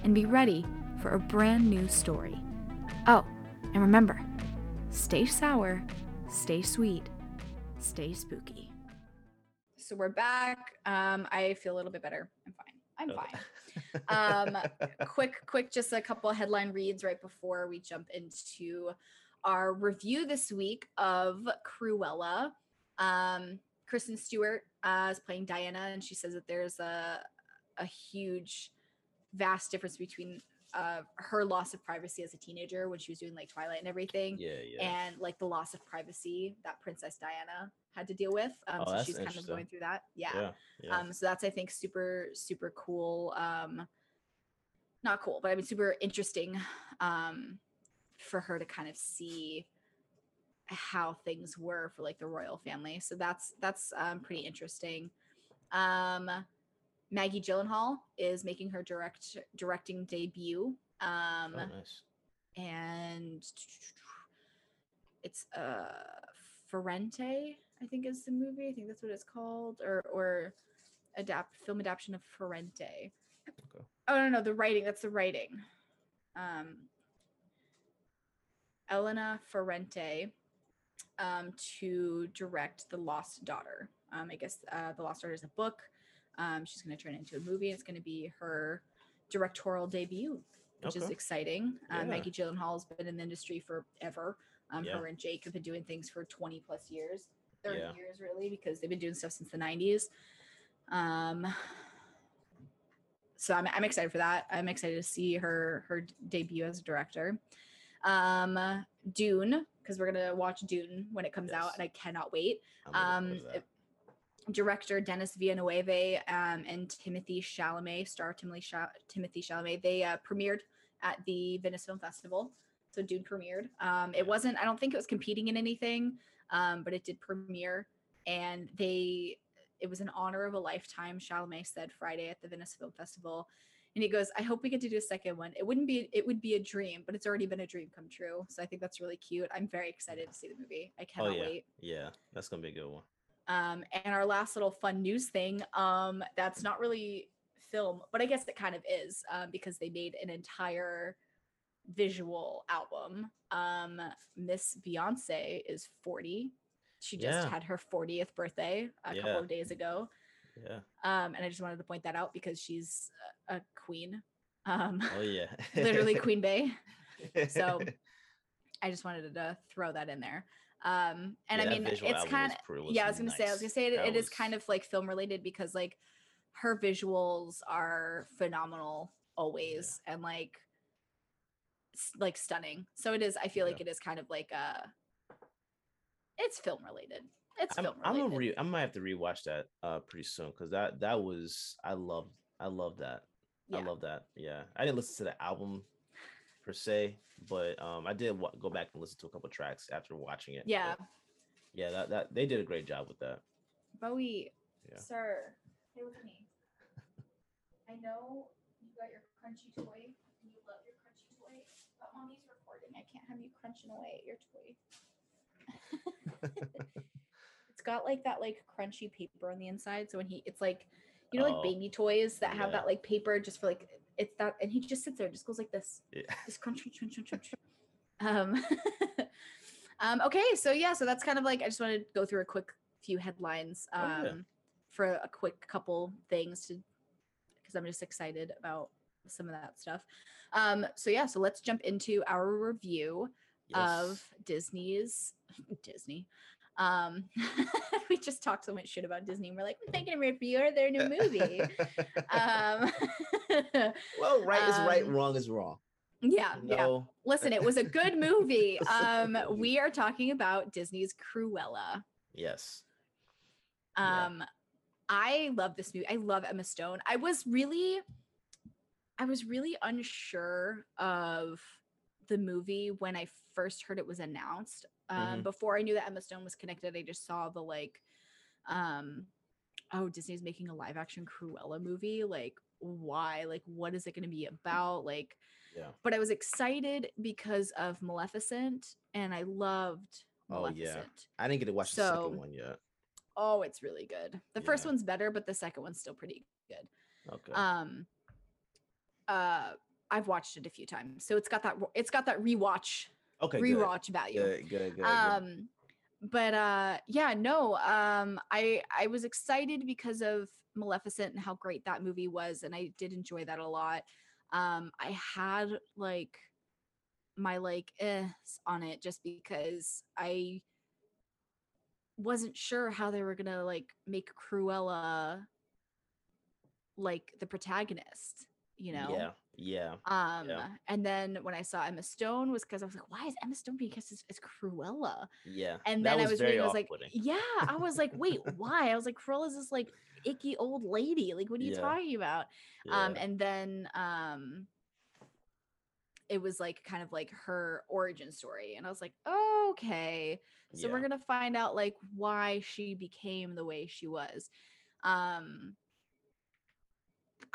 And be ready for a brand new story. Oh, and remember stay sour, stay sweet, stay spooky. So we're back. Um, I feel a little bit better. I'm fine. I'm fine. Um, quick, quick, just a couple headline reads right before we jump into our review this week of Cruella. Um, Kristen Stewart uh, is playing Diana, and she says that there's a a huge, vast difference between uh, her loss of privacy as a teenager when she was doing like Twilight and everything, Yeah, yeah. and like the loss of privacy that Princess Diana had to deal with. Um, Oh, so she's kind of going through that. Yeah. yeah, yeah. Um, so that's I think super super cool. Um, not cool, but I mean super interesting. Um, for her to kind of see how things were for like the royal family. So that's that's um, pretty interesting. Um, Maggie Gyllenhaal is making her direct directing debut. Um, oh, nice. and it's uh Ferrante, I think is the movie. I think that's what it's called, or or adapt film adaptation of Ferrante. Okay. Oh no, no, the writing. That's the writing. Um, Elena Ferrante um, to direct The Lost Daughter. Um, I guess uh, The Lost Daughter is a book. Um, she's going to turn it into a movie. It's going to be her directorial debut, which is Okay. exciting. Um, Yeah. Maggie Gyllenhaal has been in the industry forever. Um, Yeah. Her and Jake have been doing things for 20 plus years, 30 Yeah. years really, because they've been doing stuff since the 90s. Um, so I'm, I'm excited for that. I'm excited to see her her debut as a director. Um, Dune, because we're gonna watch Dune when it comes out, and I cannot wait. Um, forward to that. it- director Denis Villeneuve um, and Timothy Chalamet, star Timothy, Cha- Timothy Chalamet, they uh, premiered at the Venice Film Festival. So Dune premiered. Um, it wasn't. I don't think it was competing in anything, um, but it did premiere, and they. It was an honor of a lifetime. Chalamet said Friday at the Venice Film Festival, and he goes, "I hope we get to do a second one. It wouldn't be. It would be a dream, but it's already been a dream come true. So I think that's really cute. I'm very excited to see the movie. I Oh cannot yeah, wait." yeah. That's gonna be a good one. Um, and our last little fun news thing, um, that's not really film, but I guess it kind of is, um, because they made an entire visual album. Um, Miss Beyonce is 40. She just Yeah. had her 40th birthday a couple of days ago. Yeah. Um, and I just wanted to point that out because she's a a queen. Um, Oh yeah. literally Queen Bey. So, I just wanted to throw that in there. Um, and Yeah, I mean, it's kind of yeah. I was gonna say, I was gonna say it, it is was- kind of like film related because like her visuals are phenomenal always and like like stunning. So it is. I feel like it is kind of like uh it's film related. It's I'm, film I'm related. gonna re- I might have to rewatch that uh pretty soon because that that was I love I love that yeah. I love that yeah I didn't listen to the album per se but um I did wa- go back and listen to a couple tracks after watching it but yeah. yeah that that they did a great job with that Bowie, Yeah. sir, stay with me. I know you got your crunchy toy. and You love your crunchy toy, but mommy's recording. I can't have you crunching away at your toy. it's got like that like crunchy paper on the inside. So when he, it's like, you know, like Oh, baby toys that have yeah. that like paper just for like it's that, and he just sits there, just goes like this yeah just crunch, crunch, crunch, crunch, crunch. Um, um, okay, so yeah, so that's kind of like I just wanted to go through a quick few headlines um, Oh, yeah. for a quick couple things to because I'm just excited about some of that stuff. Um, so yeah, so let's jump into our review of Disney's Disney. Um, we just talked so much shit about Disney, and we're like, a review of their new movie. um, well right is right um, wrong is wrong yeah, you yeah. Listen, it was a good movie. Um, we are talking about Disney's Cruella. yes Yeah. Um, I love this movie. I love Emma Stone. I was really, I was really unsure of the movie when I first heard it was announced. Um, Mhm. Before I knew that Emma Stone was connected, I just saw the like, um, oh, Disney's making a live action Cruella movie. Like, why? Like, what is it going to be about? Like, Yeah. but I was excited because of Maleficent, and I loved Oh, yeah. Maleficent. I didn't get to watch the second one yet. Oh, it's really good. The first one's better, but the second one's still pretty good. Okay. Um uh I've watched it a few times. So it's got that it's got that rewatch okay. rewatch value. Good. Good. Good. good. Um but uh yeah, no. Um I I was excited because of Maleficent and how great that movie was and I did enjoy that a lot. Um I had like my like eh on it just because I wasn't sure how they were gonna like make Cruella like the protagonist, you know? Yeah. Yeah. Um, Yeah. and then when I saw Emma Stone was because I was like, why is Emma Stone being cast as, as Cruella? Yeah. And then I was reading, I was like, yeah, I was like, wait, why? I was like, Cruella's this like icky old lady. Like, what are you Yeah. talking about? Um, and then um it was like kind of like her origin story. And I was like, okay. So we're gonna find out like why she became the way she was. Um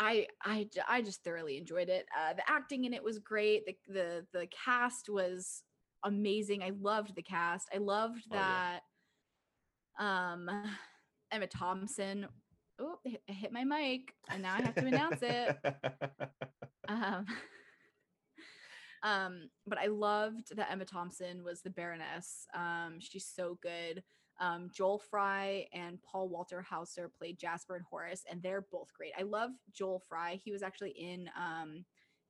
I I I just thoroughly enjoyed it. Uh, the acting in it was great. The the the cast was amazing. I loved the cast. I loved Oh, yeah. that um Emma Thompson. Oh, I hit- I hit my mic and now I have to announce it. Um, um, but I loved that Emma Thompson was the Baroness. Um, she's so good. Um, Joel Fry and Paul Walter Hauser played Jasper and Horace, and they're both great. I love Joel Fry. He was actually in um,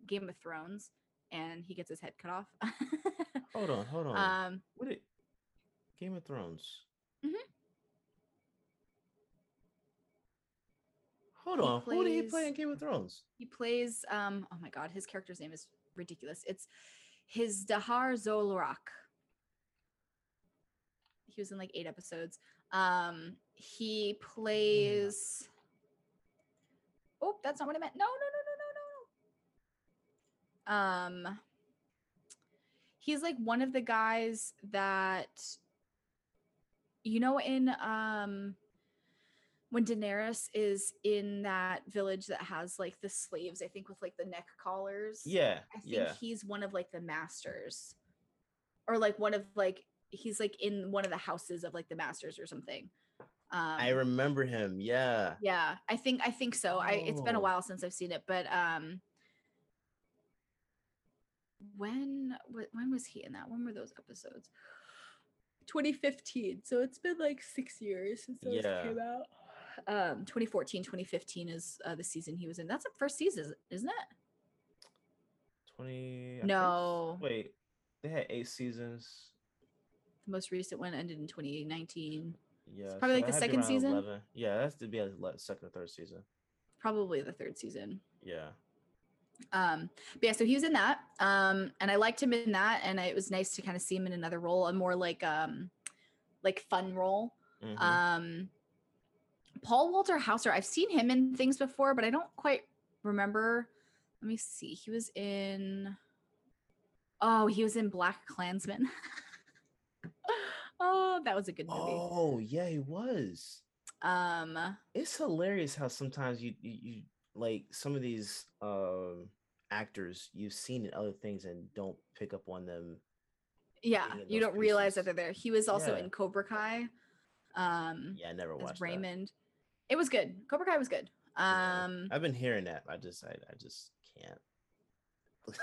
Game of Thrones, and he gets his head cut off. hold on. Hold on. um, what did Game of Thrones? Mhm. Hold He on. Who did he play in Game of Thrones? he plays. Um, oh my god, his character's name is ridiculous. It's Hizdahr zo Loraq. He was in like eight episodes. Um, he plays. Oh, that's not what I meant. No, no, no, no, no, no, no. Um, he's like one of the guys that, you know, in um, when Daenerys is in that village that has like the slaves, I think with like the neck collars. Yeah. I think Yeah. he's one of like the masters, or like one of like he's like in one of the houses of like the masters or something. Um, I remember him. Yeah. yeah, I think I think so. I it's been a Oh. while since I've seen it, but um, when when was he in that? When were those episodes? 2015. So it's been like six years since those Yeah. came out. Um, 2014, 2015 is uh, the season he was in. That's the first season, isn't it? 20. I think No. Wait. They had eight seasons. Most recent one ended in 2019. Yeah. probably, like, the had to be second season? 11. Yeah. That's to be like second or third season. Probably the third season. Yeah. Um, but yeah, so he was in that. Um, and I liked him in that, and it was nice to kind of see him in another role, a more like um like fun role. Mhm. Um Paul Walter Hauser, I've seen him in things before, but I don't quite remember. Let me see. He was in Oh, he was in BlacKkKlansman. oh, that was a good movie. oh, yeah, it was. Um It's hilarious how sometimes you, you, you like some of these um actors you've seen in other things and don't pick up on them. yeah, you don't realize that they're there. He was also Yeah. in Cobra Kai. Um Yeah, I never watched that. Raymond. It was good. Cobra Kai was good. Yeah. Um, I've been hearing that. I just I, I just can't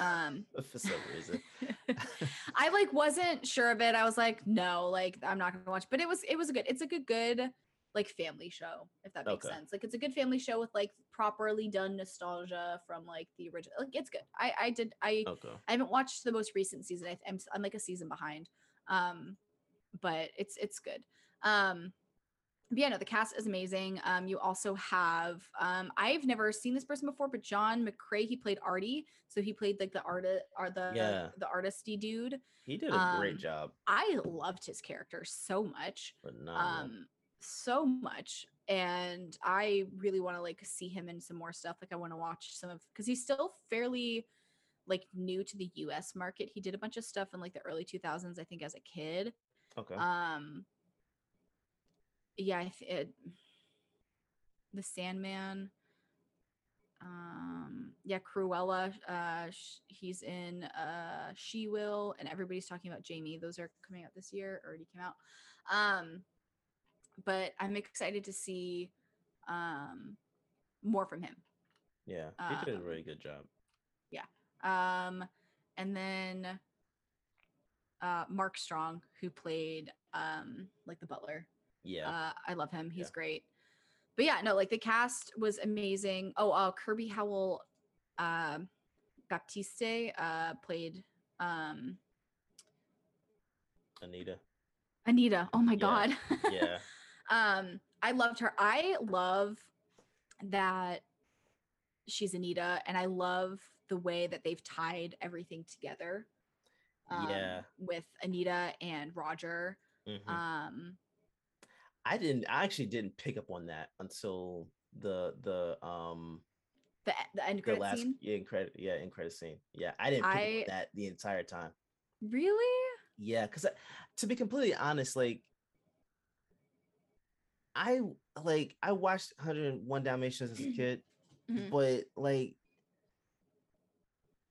um, for some reason. I like wasn't sure of it. I was like, no, like I'm not gonna watch. But it was it was a good. It's a good good like family show if that makes Okay. sense. Like it's a good family show with like properly done nostalgia from like the original. Like it's good. I I did I Okay. I haven't watched the most recent season. I, I'm I'm like a season behind. Um, but it's it's good. Um, but yeah, no, the cast is amazing. Um, you also have um, I've never seen this person before, but John McCrea. He played Artie, so he played like the artist, or the Yeah. the artisty dude. He did a great Um, job. I loved his character so much. Phenomenal. Um, so much and I really want to like see him in some more stuff. Like I want to watch some of because he's still fairly like new to the US market. He did a bunch of stuff in like the early 2000s I think as a kid. Okay. Um yeah, it, The Sandman um yeah cruella uh sh- he's in uh she will and everybody's talking about jamie those are coming out this year already came out um but i'm excited to see um more from him yeah, he did a um, really good job. Yeah. Um and then uh mark strong who played um like the butler Yeah. uh, I love him. He's Yeah. great. But yeah, no, like the cast was amazing. Oh, uh, Kirby Howell um Baptiste uh played um Anita. Anita. Oh my Yeah, god. Yeah. um I loved her. I love that she's Anita and I love the way that they've tied everything together. um, Yeah. With Anita and Roger. Mhm. Um I didn't. I actually didn't pick up on that until the the um the the end the credit last scene. yeah in credit yeah in credit scene. Yeah, I didn't pick up I- on that the entire time. Really? Yeah, because to be completely honest, like I like I watched 101 Dalmatians as a kid, Mhm. but like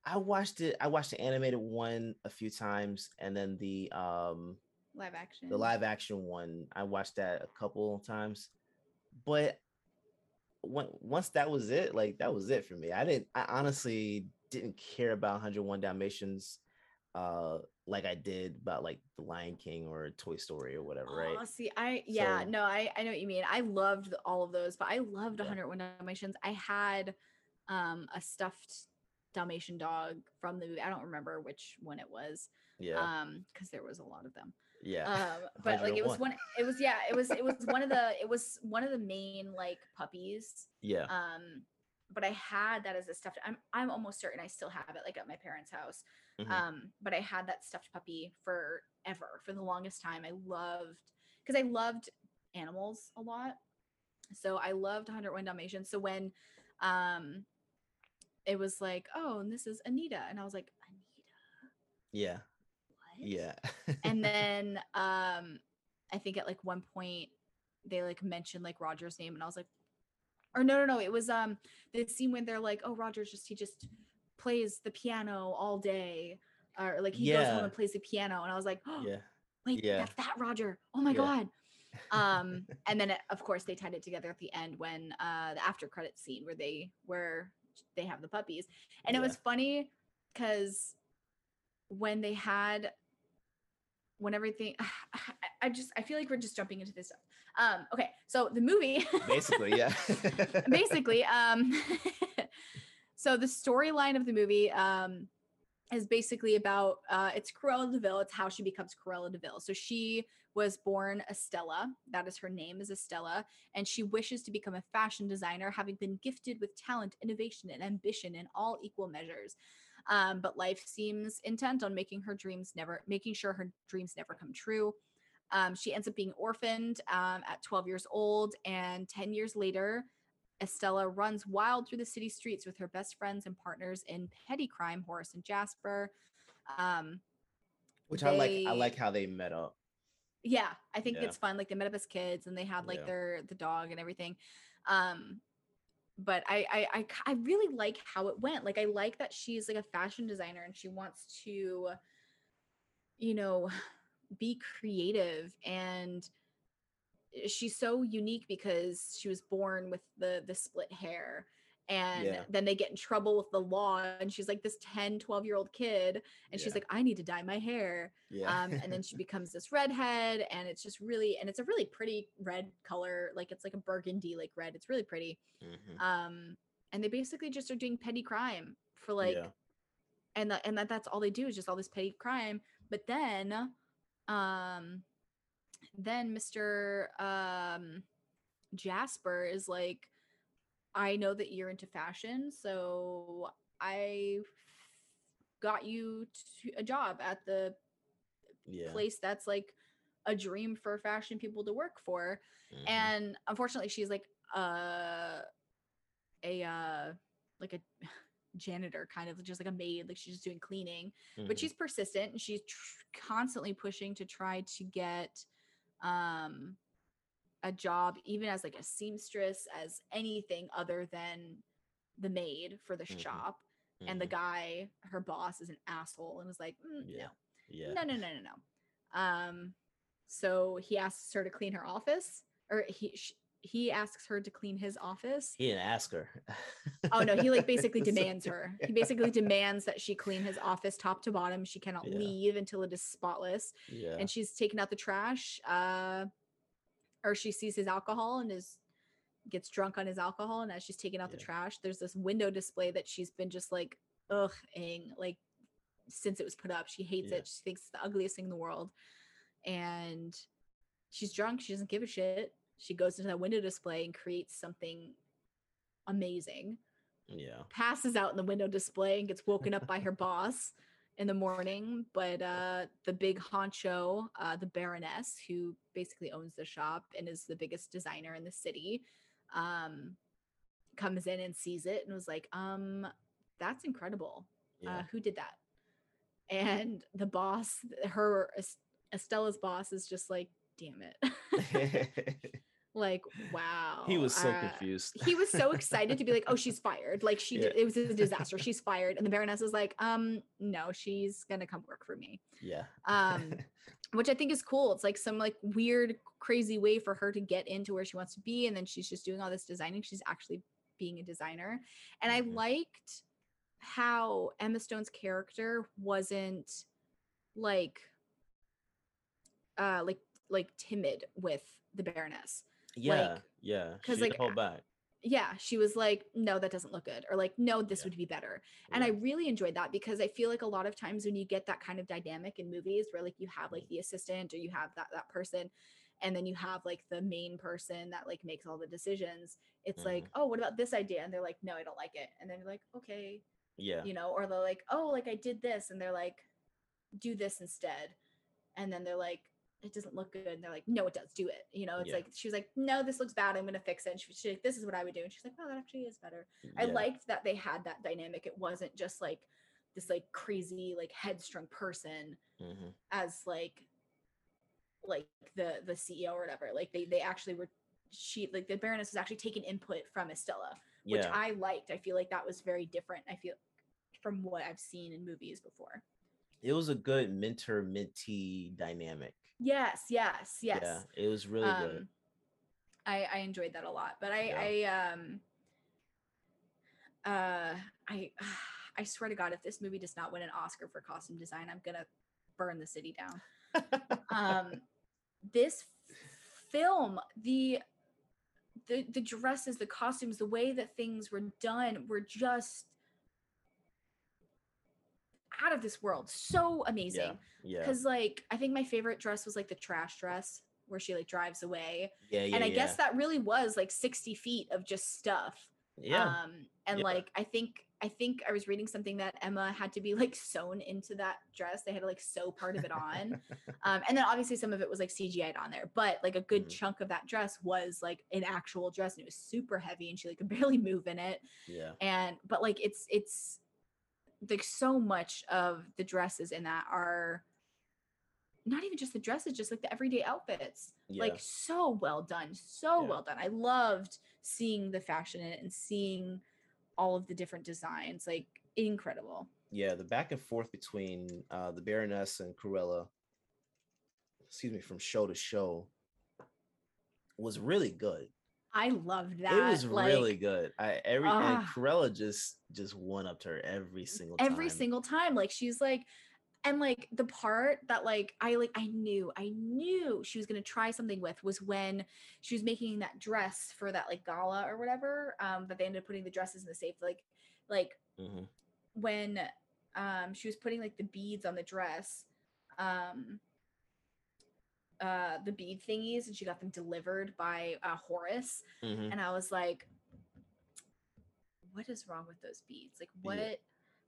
I watched it. I watched the animated one a few times, and then the um Live action. the live action one I watched that a couple of times, but when, once that was it, like that was it for me. I didn't. I honestly didn't care about 101 Dalmatians, uh, like I did about like The Lion King or Toy Story or whatever, right? Oh, see, I yeah, So- no, I I know what you mean. I loved the- all of those, but I loved Yeah. 101 Dalmatians. I had um a stuffed Dalmatian dog from the movie. I don't remember which one it was. Yeah, Um, because there was a lot of them. Yeah, Um, but like it was 101. one. It was yeah. It was it was one of the it was one of the main like puppies. yeah, Um, but I had that as a stuffed. I'm I'm almost certain I still have it like at my parents' house. Mhm. Um, but I had that stuffed puppy forever for the longest time. I loved because I loved animals a lot. So I loved 101 Dalmatians. So when um it was like, oh, and this is Anita, and I was like, Anita, yeah? Yeah. and then um i think at like one point they like mentioned like roger's name and i was like or no no no it was um the scene when they're like oh roger's just he just plays the piano all day or like he goes home Yeah. and plays the piano and i was like oh yeah, wait yeah. that's that roger oh my Yeah. god um and then it, of course they tied it together at the end when uh the after credit scene where they where they have the puppies and it was funny because when they had when everything I- just I feel like we're just jumping into this stuff. Um okay, so the movie basically, yeah, basically um so the storyline of the movie um is basically about uh it's Cruella de Vil, it's how she becomes Cruella de Vil. So she was born Estella, that is her name is Estella, and she wishes to become a fashion designer having been gifted with talent, innovation and ambition in all equal measures. Um, but life seems intent on making her dreams never making sure her dreams never come true. Um, she ends up being orphaned um, at 12 years old, and 10 years later, Estella runs wild through the city streets with her best friends and partners in petty crime, Horace and Jasper. Um, which I like. I like how they met up. yeah, I think Yeah. it's fun. Like they met up as kids, and they had like Yeah. their the dog and everything. Um, but I I I really like how it went. Like I like that she's like a fashion designer and she wants to, you know, be creative and eh, she's so unique because she was born with the the split hair and Yeah. then they get in trouble with the law and she's like this 10 12 year old kid and she's like i need to dye my hair Yeah, um, and then she becomes this redhead and it's just really and it's a really pretty red color like it's like a burgundy like red it's really pretty Mhm. um and they basically just are doing petty crime for like Yeah. and that and that that's all they do is just all this petty crime but then um then mr um jasper is like i know that you're into fashion so i got you to a job at the yeah, place that's like a dream for fashion people to work for Mhm. and unfortunately she's like uh a uh like a janitor kind of just like a maid like she's just doing cleaning but Mhm. she's persistent and she's tr- constantly pushing to try to get um a job even as like a seamstress as anything other than the maid for the Mhm. shop and the Mhm. guy her boss is an asshole and was like "Mm, Yeah. yeah. no no no no no no um so he asks her to clean her office or he sh- he asks her to clean his office He didn't ask her. oh no he like basically demands her he basically demands that she clean his office top to bottom she cannot Yeah. leave until it is spotless Yeah. and she's taking out the trash uh or she sees his alcohol and is gets drunk on his alcohol and as she's taking out the trash there's this window display that she's been just like ugh like since it was put up. She hates Yeah. it she thinks it's the ugliest thing in the world. And she's drunk. She doesn't give a shit. She goes into that window display and creates something amazing. Yeah. passes out in the window display and gets woken up by her boss in the morning. But uh, the big honcho, uh, the Baroness, who basically owns the shop and is the biggest designer in the city, um, comes in and sees it and was like, um, "That's incredible. Uh, who did that?" And the boss, her Estella's boss, is just like, "Damn it." like wow he was so uh, confused. he was so excited to be like, oh, she's fired. Like she Yeah. did, it was a disaster. She's fired. And the Baroness is like, um, no, she's gonna come work for me. yeah. Um, which I think is cool. It's like some like weird, crazy way for her to get into where she wants to be. And then she's just doing all this designing. She's actually being a designer. And I Mhm. liked how Emma Stone's character wasn't like uh like like timid with the Baroness. Yeah. yeah. Because like, hold back. yeah she was like no that doesn't look good or like no this Yeah. would be better and i really enjoyed that because i feel like a lot of times when you get that kind of dynamic in movies where like you have like the assistant or you have that that person and then you have like the main person that like makes all the decisions it's like Mm-hmm. oh what about this idea and they're like no i don't like it and then you're like okay yeah. you know or they're like oh like i did this and they're like do this instead and then they're like it doesn't look good. And they're like no it does. Do it. You know it's Yeah. like she was like no this looks bad. I'm gonna fix it. And she was she's like this is what i would do. And she's like oh that actually is better. I liked that they had that dynamic. It wasn't just like this like crazy like headstrong person Mhm. as like like the the ceo or whatever. Like they they actually were she like the baroness was actually taking input from estella which Yeah. i liked. I feel like that was very different i feel from what i've seen in movies before. It was a good mentor mentee dynamic. Yes yes yes Yeah. It was really good. um i i enjoyed that a lot but i Yeah. i um uh i i swear to god if this movie does not win an oscar for costume design i'm gonna burn the city down um this film the the the dresses the costumes the way that things were done were just out of this world so amazing Yeah. because like i think my favorite dress was like the trash dress where she like drives away Yeah. Yeah. and i yeah. guess that really was like 60 feet of just stuff Yeah. um and Yeah. like i think i think i was reading something that emma had to be like sewn into that dress they had to like sew part of it on um and then obviously some of it was like cgi'd on there but like a good Mhm. chunk of that dress was like an actual dress and it was super heavy and she like could barely move in it yeah. and but like it's it's like so much of the dresses in that are not even just the dresses just like the everyday outfits Yeah. like so well done so Yeah. well done i loved seeing the fashion in it and seeing all of the different designs like incredible yeah. The back and forth between uh, the Baroness and Cruella, excuse me, from show to show, was really good. I loved that it was like, really good. I every and Ah. Cruella just just one up to her every single time. every single time like she's like and like the part that like i like i knew i knew she was going to try something with was when she was making that dress for that like gala or whatever um that they ended up putting the dresses in the safe like like Mhm. when um she was putting like the beads on the dress um uh the bead thingies and she got them delivered by uh horace Mhm. and I was like, "What is wrong with those beads? Like, what? Yeah.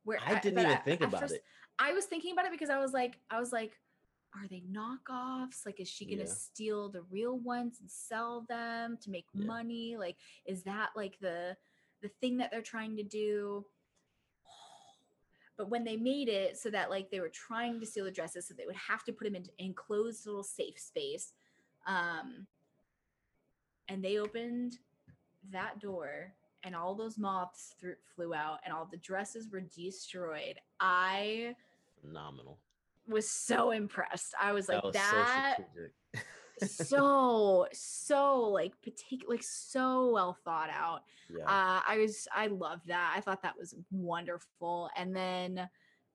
Where?" I didn't even at- think about first- it. I was thinking about it because I was like, I was like, are they knockoffs? Like, is she gonna Yeah. steal the real ones and sell them to make Yeah. money? Like, is that like the the thing that they're trying to do? But when they made it so that like they were trying to steal the dresses, so they would have to put them in enclosed little safe space, um, and they opened that door and all those moths threw, flew out and all the dresses were destroyed. I Phenomenal. was so impressed. I was like was that so. so so like particular like so well thought out. yeah. Uh I was I loved that. I thought that was wonderful. And then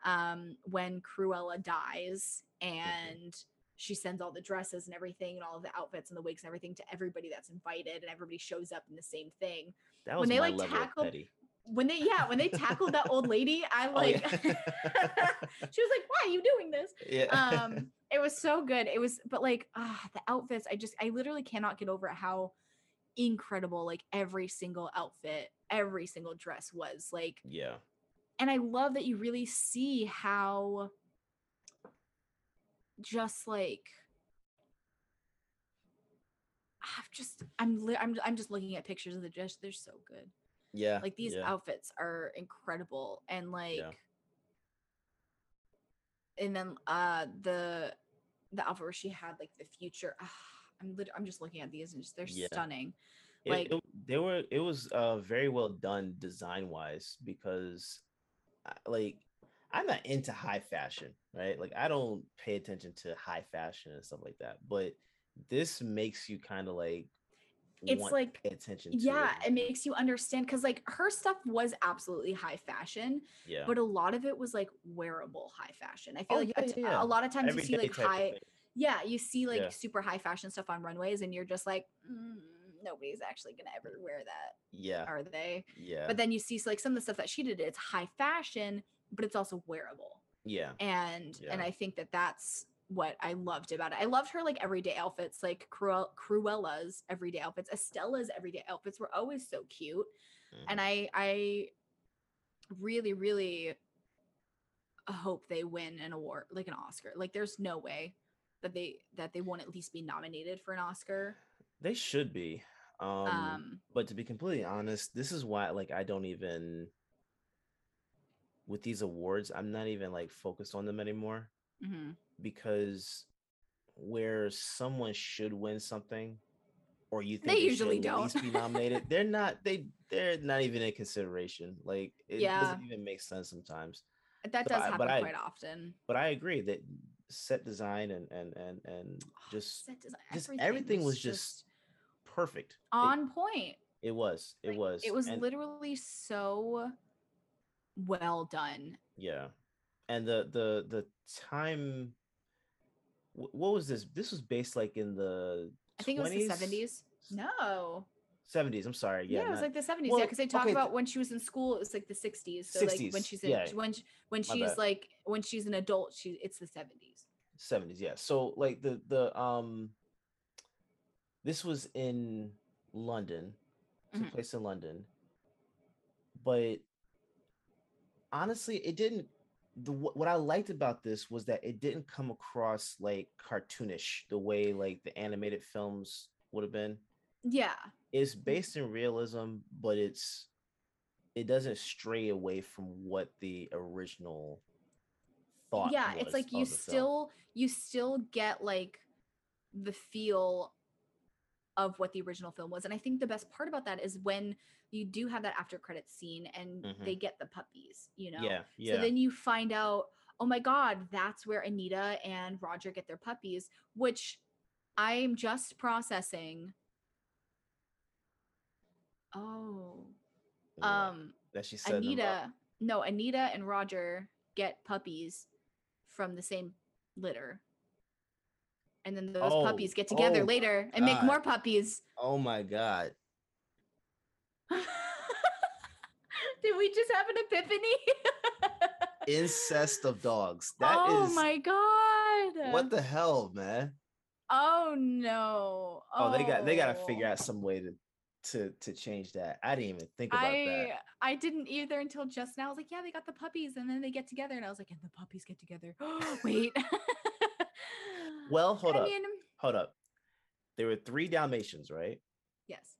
um when Cruella dies Mm-hmm. and she sends all the dresses and everything and all of the outfits and the wigs and everything to everybody that's invited and everybody shows up in the same thing. that when was they, my like, level tackled- of petty. When they yeah, when they tackled that old lady, I Oh, like yeah. she was like, "Why are you doing this?" yeah. um it was so good it was but like ah the outfits i just i literally cannot get over how incredible like every single outfit every single dress was like yeah. and i love that you really see how just like i've just i'm li- i'm, I'm just looking at pictures of the dress they're so good Yeah. like these yeah. outfits are incredible and like Yeah. and then uh the the outfit where she had like the future ah, i'm lit- i'm just looking at these and just they're Yeah. stunning It- like- it, they were it was uh very well done design wise because I- like i'm not into high fashion right like i don't pay attention to high fashion and stuff like that but this makes you kind of like It's like- pay attention to yeah it. it. makes you understand because like her stuff was absolutely high fashion yeah. but a lot of it was like wearable high fashion. I feel Oh, like yeah, a, t- yeah, yeah. a lot of times you see like high yeah you see like Yeah. super high fashion stuff on runways and you're just like mm, nobody's actually gonna ever wear that yeah. are they? Yeah. But then you see like some of the stuff that she did it's high fashion but it's also wearable. Yeah. And and i think that that's what i loved about it i loved her like everyday outfits like Cruel- cruella's everyday outfits estella's everyday outfits were always so cute and Mhm. i i really really hope they win an award like an oscar like there's no way that they that they won't at least be nominated for an oscar they should be um, um but to be completely honest this is why like i don't even with these awards i'm not even like focused on them anymore Mm mhm. Because where someone should win something or you think They should usually don't. be nominated they're not they they're not even in consideration like it Yeah. doesn't even make sense sometimes that does I- happen I- quite often but i agree that set design and and and and Oh, just set design, just everything was just perfect It- on point it, was it Like, was it was and- literally so well done Yeah, and the the the time. Wh- What was this? This was based like in the. i think it was the 70s no 70s. I'm sorry. yeah, Yeah, it was not- like the 70s well, yeah because they talk okay, about when she was in school it was like the 60s so like when she's in yeah. when when she's like when she's an adult she it's the 70s 70s. Yeah. So like the the um. This was in London, took Mhm. place in London, but honestly, it didn't. The what I liked about this was that it didn't come across like cartoonish the way like the animated films would have been. yeah it's mm-hmm. based in realism, but it's it doesn't stray away from what the original thought. yeah it's like you the film. still you still get like the feel of what the original film was and i think the best part about that is when you do have that after credit scene and Mhm. they get the puppies you know yeah, yeah, So then you find out, oh my God, that's where Anita and Roger get their puppies, which I'm just processing. Oh, yeah, um, that she said Anita, no, Anita and Roger get puppies from the same litter. And then those Oh, puppies get together oh later and make more puppies. Oh my god! Did we just have an epiphany? Incest of dogs. That oh is oh my god. what the hell, man. Oh no. Oh, they got they got to oh. figure Oh. out some way to to to change that. I didn't even think about I that. I didn't either until just now. I was like, yeah, they got the puppies, and then they get together, and I was like, and the puppies get together. Wait. Well, hold I up. mean, Hold up. There were three Dalmatians, right? yes.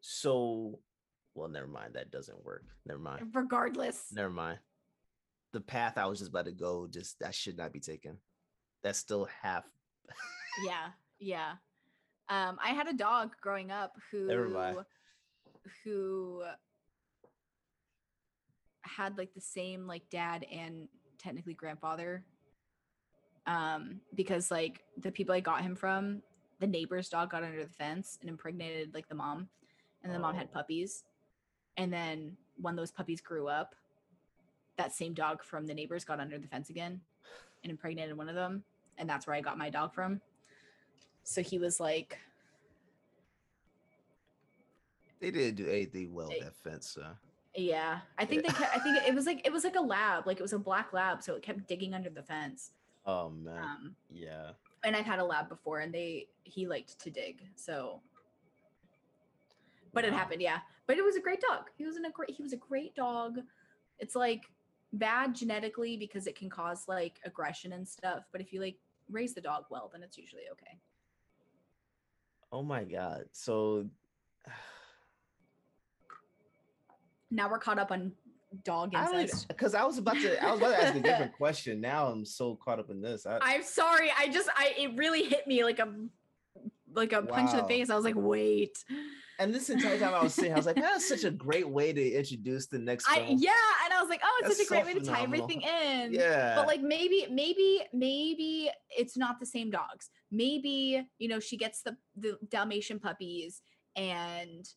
So, well, never mind. That doesn't work. Never mind. Regardless. Never mind. The path I was just about to go, just that should not be taken. That's still half. yeah yeah um i had a dog growing up who Never mind. who had like the same like dad and technically grandfather um because like the people i got him from the neighbor's dog got under the fence and impregnated like the mom and the mom had Oh. puppies and then when those puppies grew up that same dog from the neighbors got under the fence again and impregnated one of them and that's where i got my dog from so he was like They didn't do anything well with Eh, that fence. So. yeah i think they kept, i think it was like it was like a lab like it was a black lab so it kept digging under the fence Oh man. um yeah. and i've had a lab before and they he liked to dig so but it happened yeah but it was a great dog he was in a great he was a great dog it's like bad genetically because it can cause like aggression and stuff but if you like raise the dog well then it's usually okay Oh my god. So now we're caught up on dog incest because I was about to I was about to ask a different question. Now I'm so caught up in this. I, I'm sorry. I just I it really hit me like a like a punch in the face. I was like, wait. and this entire time I was saying, I was like, that's such a great way to introduce the next I yeah, and I was like, oh, it's That's such a great so way to tie phenomenal. everything in. Yeah. But like maybe, maybe, maybe it's not the same dogs. Maybe, you know, she gets the the Dalmatian puppies and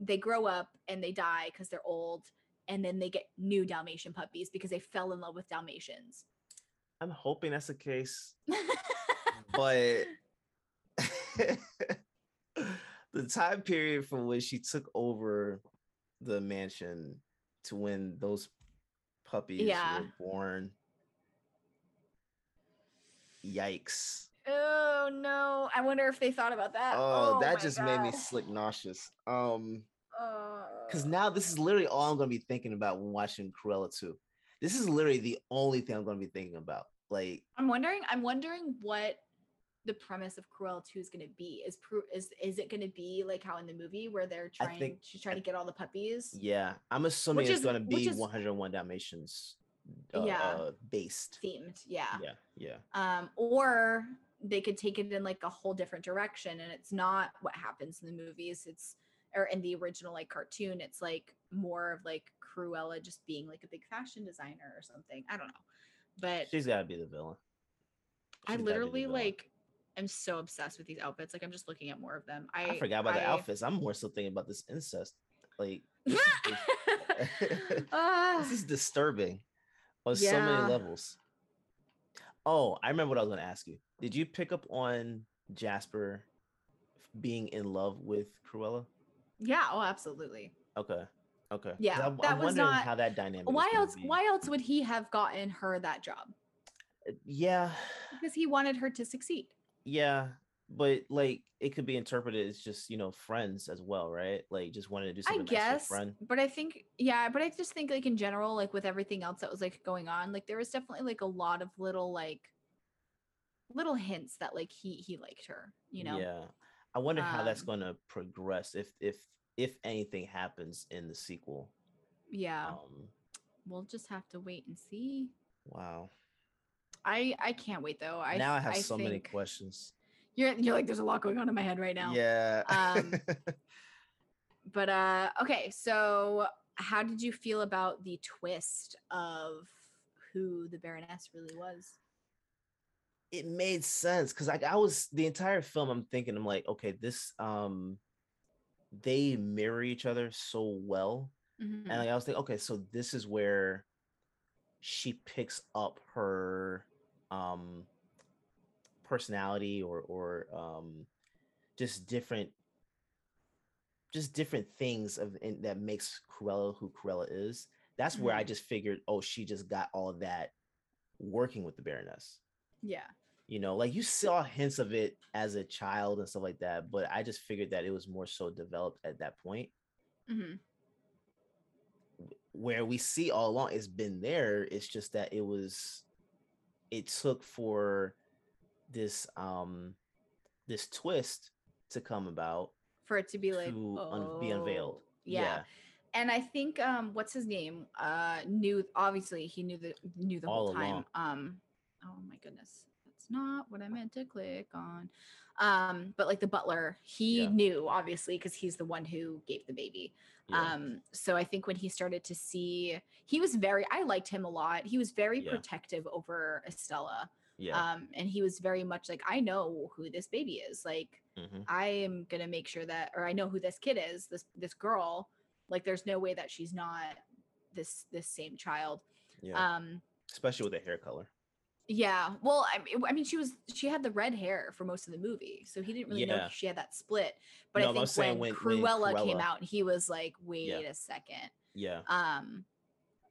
they grow up and they die because they're old. And then they get new Dalmatian puppies because they fell in love with Dalmatians. I'm hoping that's the case. but the time period from when she took over the mansion to when those puppies Yeah. were born. Yikes. oh no. I wonder if they thought about that. Oh, that my just made me God. slick nauseous. Um, because Uh, now this is literally all I'm gonna be thinking about when watching Cruella 2. This is literally the only thing I'm gonna be thinking about. Like, I'm wondering. I'm wondering what the premise of Cruella 2 is going to be. Is is is it going to be like how in the movie where they're trying? think- she's trying to get all the puppies. yeah, I'm assuming Which it's is- gonna be is- 101 Dalmatians uh, Yeah. uh, based. Themed, yeah. Yeah, yeah. Um, or they could take it in like a whole different direction, and it's not what happens in the movies. It's or in the original like cartoon, it's like more of like Cruella just being like a big fashion designer or something. I don't know, but She's gotta be the villain. I She's the literally villain. like am so obsessed with these outfits. Like I'm just looking at more of them. I I forgot about the outfits. I'm more so thinking about this incest. Like, this is, this is disturbing on so many levels. Oh, I remember what I was gonna ask you. Did you pick up on Jasper being in love with Cruella? Yeah, oh, absolutely. Okay. Okay. Yeah, I'm, that I'm was wondering not- how that dynamic. Why else? be. Why else would he have gotten her that job? Uh, Yeah, Because he wanted her to succeed. yeah, but like it could be interpreted as just you know friends as well, right? Like just wanted to do I something nice guess, friend. but I think, yeah, but I just think like in general, like with everything else that was like going on, like there was definitely like a lot of little like little hints that like he he liked her, you know? Yeah. I wonder how that's Um, going to progress if if if anything happens in the sequel. Yeah, Um we'll just have to wait and see. wow. I I can't wait though. I now I have so many questions. You're you're like there's a lot going on in my head right now. Yeah. Um, But uh okay, so how did you feel about the twist of who the Baroness really was? It made sense cuz like I was the entire film I'm thinking I'm like okay, this um they mirror each other so well. Mhm. And like, I was thinking okay, so this is where she picks up her um personality or or um just different just different things of in, that makes Cruella who Cruella is. That's where I Mhm. just figured, oh, she just got all that working with the Baroness. Yeah. You know, like you saw hints of it as a child and stuff like that, but I just figured that it was more so developed at that point hmm where we see all along it's been there. It's just that it was it took for this um this twist to come about for it to be like to un- be unveiled. "Oh," yeah. and i think um what's his name uh knew obviously he knew the knew the All whole time along. um oh my goodness not what i meant to click on um but like the butler he Yeah. knew obviously because he's the one who gave the baby yeah. um so i think when he started to see he was very i liked him a lot he was very Yeah. protective over estella yeah. um and he was very much like i know who this baby is like mhm. I am gonna make sure that, or I know who this kid is, this this girl. Like, there's no way that she's not this this same child. Yeah. Um, Especially with the hair color. Yeah. Well, I mean, I mean, she was she had the red hair for most of the movie, so he didn't really know Yeah. if she had that split. But No, I think when, when- when Cruella, came Cruella- out, he was like, "Wait a second. Yeah. Um,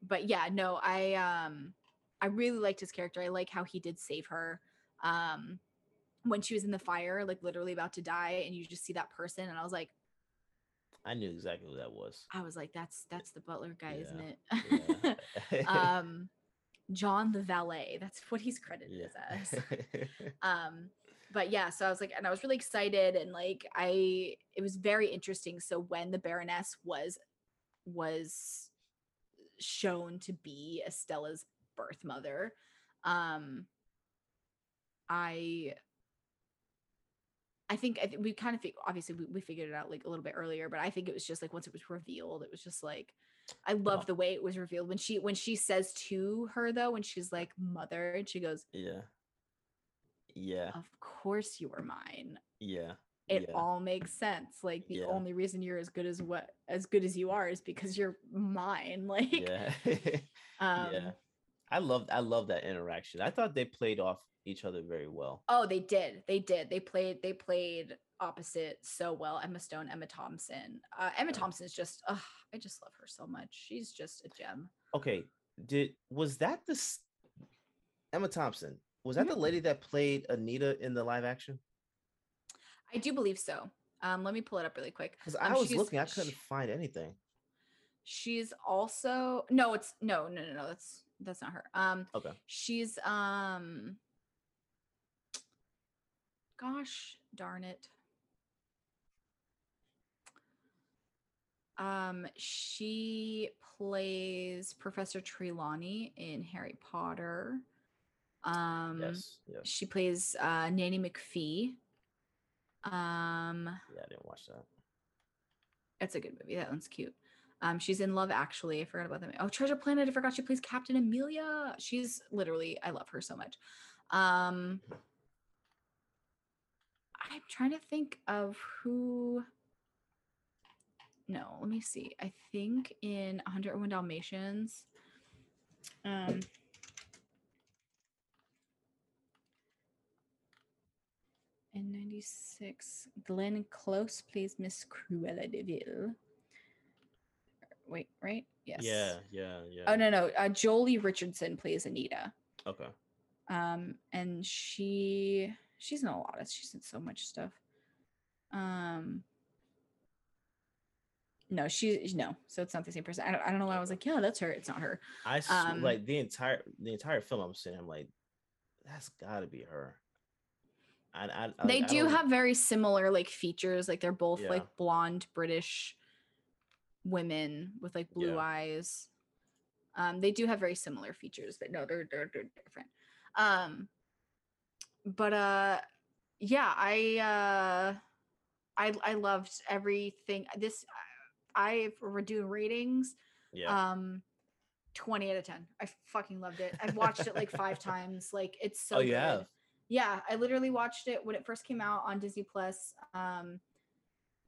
but yeah, no, I um, I really liked his character. I like how he did save her. Um, when she was in the fire, like literally about to die, and you just see that person, and I was like. I knew exactly who that was. I was like, that's that's the butler guy, isn't Yeah. it? um John the valet. That's what he's credited as. Um but yeah, so I was like, and I was really excited and like I it was very interesting. So when the Baroness was was shown to be Estella's birth mother, um I I think I think we kind of fig- obviously we, we figured it out like a little bit earlier, but I think it was just like once it was revealed, it was just like I love Oh. the way it was revealed when she when she says to her though when she's like mother and she goes yeah. Yeah. of course you are mine Yeah. it yeah. all makes sense like the Yeah. only reason you're as good as what as good as you are is because you're mine like yeah. um yeah. I loved I love that interaction. I thought they played off each other very well. oh they did they did they played they played opposite so well emma stone emma thompson uh emma thompson's just ugh, i just love her so much she's just a gem Okay, did was that the Emma Thompson? Was that the lady that played Anita in the live action? i do believe so um let me pull it up really quick Because I Um, was looking, I couldn't find anything. she's also no it's no no no no that's that's not her um Okay. she's um gosh darn it um she plays professor trelawney in harry potter um yes. Yes. she plays uh nanny mcphee um Yeah, I didn't watch that. it's a good movie. That one's cute. Um, she's in Love Actually. I forgot about that. Oh, Treasure Planet. I forgot she plays Captain Amelia. She's literally, I love her so much. Um, I'm trying to think of who. No, let me see. I think in 101 Dalmatians. Um, in 96, Glenn Close plays Miss Cruella de Vil. Wait, right? Yes. Yeah, yeah, yeah. Oh no, no. Uh, Joely Richardson plays Anita. Okay. Um, and she she's in a lot of she's in so much stuff. Um, no, she no. So it's not the same person. I don't, I don't know why I was like, yeah, that's her. It's not her. I s- Um, like the entire the entire film. I'm sitting. I'm like, that's got to be her. I, I, I- they do have very similar like features. Like they're both Yeah. like blonde British women with like blue Yeah. eyes. Um, they do have very similar features, but no, they're they're, they're different. Um, but uh, yeah, I uh, I I loved everything. This I if we're doing ratings. Yeah. Um, twenty out of ten. I fucking loved it. I've watched it like five times. Like it's so. oh, you good. Yeah, I literally watched it when it first came out on Disney Plus. Um,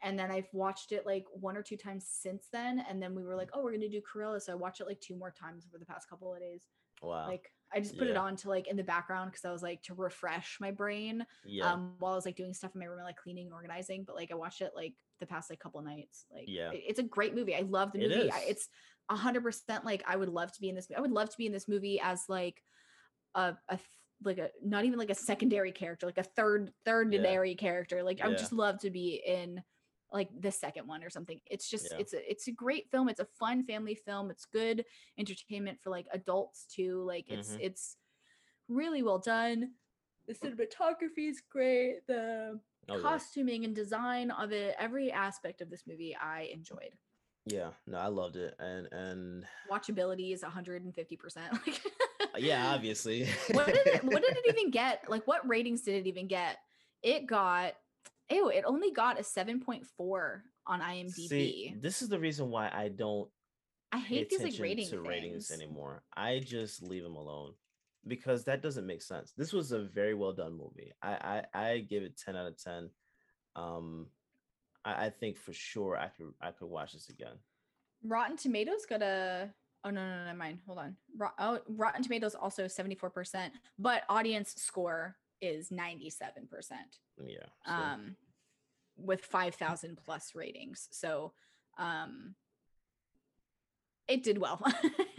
and then I've watched it like one or two times since then. And then we were like, oh, we're gonna do Cruella, so I watched it like two more times over the past couple of days. Wow. Like I just put it on to like in the background because I was like to refresh my brain yeah. um while I was like doing stuff in my room like cleaning and organizing. But like I watched it like the past like couple nights. Like Yeah. it- it's a great movie. I love the It movie. I, it's a hundred percent like I would love to be in this. I would love to be in this movie as like a a like a not even like a secondary character, like a third thirdary character. Like I would Yeah. just love to be in like the second one or something. It's just Yeah. it's a it's a great film. It's a fun family film. It's good entertainment for like adults too. Like it's Mhm. it's really well done. The cinematography is great. The Oh, yeah. costuming and design of it, every aspect of this movie, I enjoyed. yeah, no, I loved it, and and Watchability is 150. percent Like, uh, yeah, obviously. what did it? What did it even get? Like, what ratings did it even get? It got. Ew! It only got a 7.4 on IMDb. See, this is the reason why I don't I hate these like rating to ratings anymore. I just leave them alone because that doesn't make sense. This was a very well done movie. I I, I give it ten out of ten. Um, I, I think for sure I could I could watch this again. Rotten Tomatoes got a. Oh no no no no mine. Hold on. Rot- oh, Rotten Tomatoes also 74%, but audience score is 97%. Yeah. so- Um with 5000 plus ratings. So um it did well.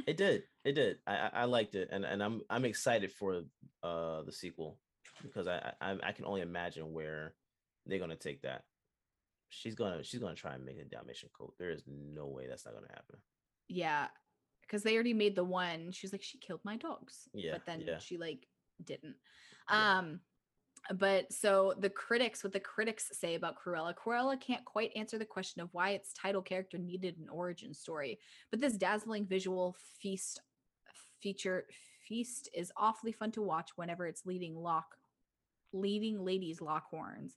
It did. It did. I I, liked it, and and I'm I'm excited for uh the sequel because I I I can only imagine where they're gonna take that. She's gonna she's gonna try and make a Dalmatian coat. There is no way that's not gonna happen. yeah, cuz they already made the one. She's like she killed my dogs. Yeah, But then yeah. she like didn't. Um but so the critics what the critics say about Cruella Cruella can't quite answer the question of why its title character needed an origin story but this dazzling visual feast feature feast is awfully fun to watch whenever it's leading lock leading ladies lock horns.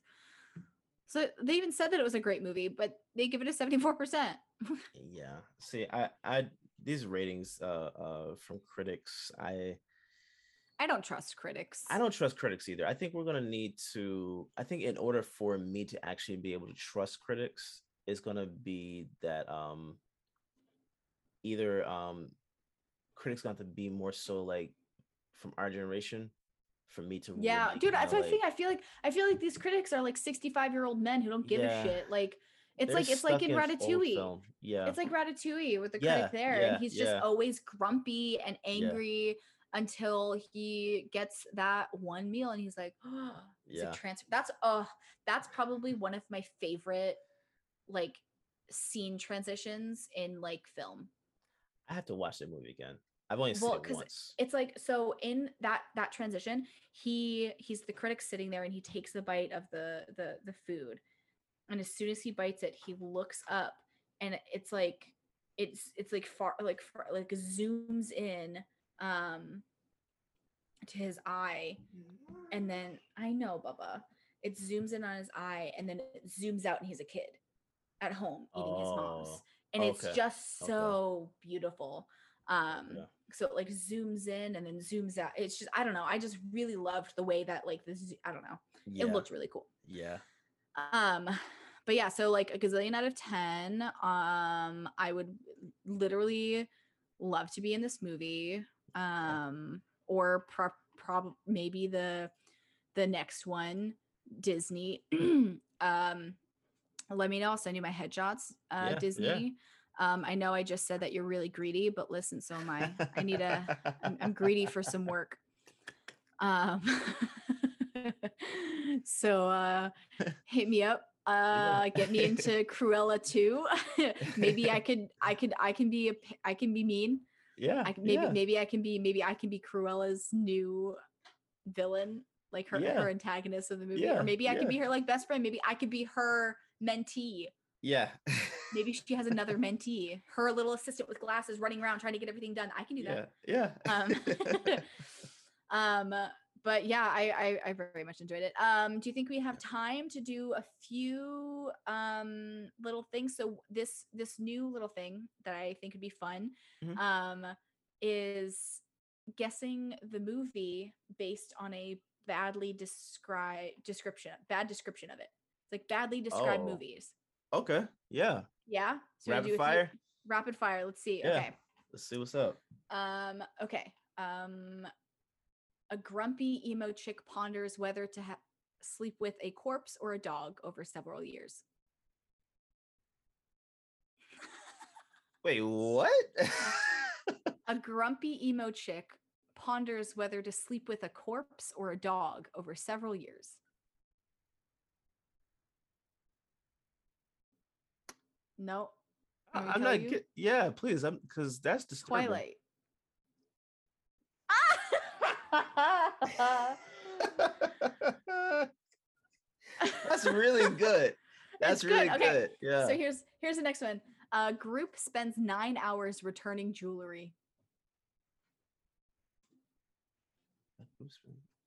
So they even said that it was a great movie but they give it a 74% Yeah. See, I I these ratings uh uh from critics, I i don't trust critics I don't trust critics either. I think we're gonna need to. I think in order for me to actually be able to trust critics, is gonna be that um either um critics got to be more so like from our generation for me to Yeah, really dude, that's what I think. I feel like I feel like these critics are like 65 year old men who don't give Yeah. a shit. Like it's like it's like in Ratatouille. Yeah, It's like Ratatouille with the Yeah, critic there, yeah, and he's just always grumpy and angry until he gets that one meal, and he's like, oh, it's Yeah. a transfer. That's uh that's probably one of my favorite like scene transitions in like film. I have to watch that movie again. I've only Well, seen it once. it's like so in that that transition he he's the critic sitting there and he takes a bite of the the the food and as soon as he bites it he looks up and it's like it's it's like far like far, like zooms in um to his eye. And then i know bubba it zooms in on his eye and then it zooms out and he's a kid at home eating his mom's. Oh, and it's okay, just okay. so beautiful. Um Yeah. so it like zooms in and then zooms out. It's just i don't know. I just really loved the way that like this i don't know. Yeah, it looked really cool. Yeah. um but yeah so like a gazillion out of 10 um i would literally love to be in this movie um or pro- prob maybe the the next one disney. Um let me know i'll send you my headshots uh Yeah, yeah. disney. Um i know i just said that you're really greedy but listen so am i. I need a I'm, I'm greedy for some work. Um so uh hit me up uh get me into cruella too. Maybe i could i could i can be A, I can be mean yeah. I, maybe yeah. maybe i can be maybe i can be cruella's new villain like her Yeah. her antagonist of the movie Yeah, or maybe i could yeah. be her like best friend maybe i could be her mentee yeah. maybe she has another mentee her little assistant with glasses running around trying to get everything done i can do that yeah. Yeah. um um but yeah I, I i very much enjoyed it um do you think we have time to do a few um little things so this this new little thing that i think would be fun Mhm. um is guessing the movie based on a badly described description bad description of it it's like badly described Oh. movies okay. Yeah. yeah so Rapid do a few- fire. rapid fire let's see Yeah. okay Let's see what's up. um, okay. Um, a grumpy emo chick ponders whether to ha- sleep with a corpse or a dog over several years. Wait, what? A grumpy emo chick ponders whether to sleep with a corpse or a dog over several years. No. I- Want me to I'm not. Get, yeah, please. I'm because that's disturbing. Twilight. That's really good. That's good, really okay. good. Yeah. So here's here's the next one. A group spends nine hours returning jewelry.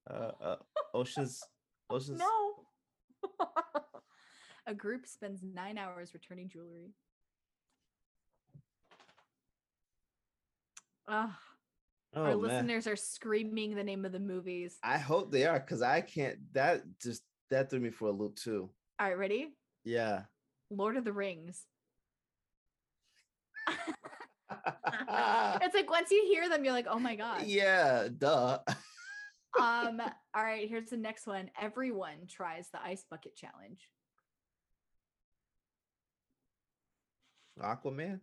uh, uh, Ocean's Ocean's No. A group spends nine hours returning jewelry. Ugh, Oh our man. listeners are screaming the name of the movies. I hope they are because I can't that just that threw me for a loop too. All right, ready? Yeah. Lord of the Rings. it's like once you hear them, you're like, oh my god. yeah, duh. Um, all right, here's the next one. Everyone tries the ice bucket challenge. Aquaman.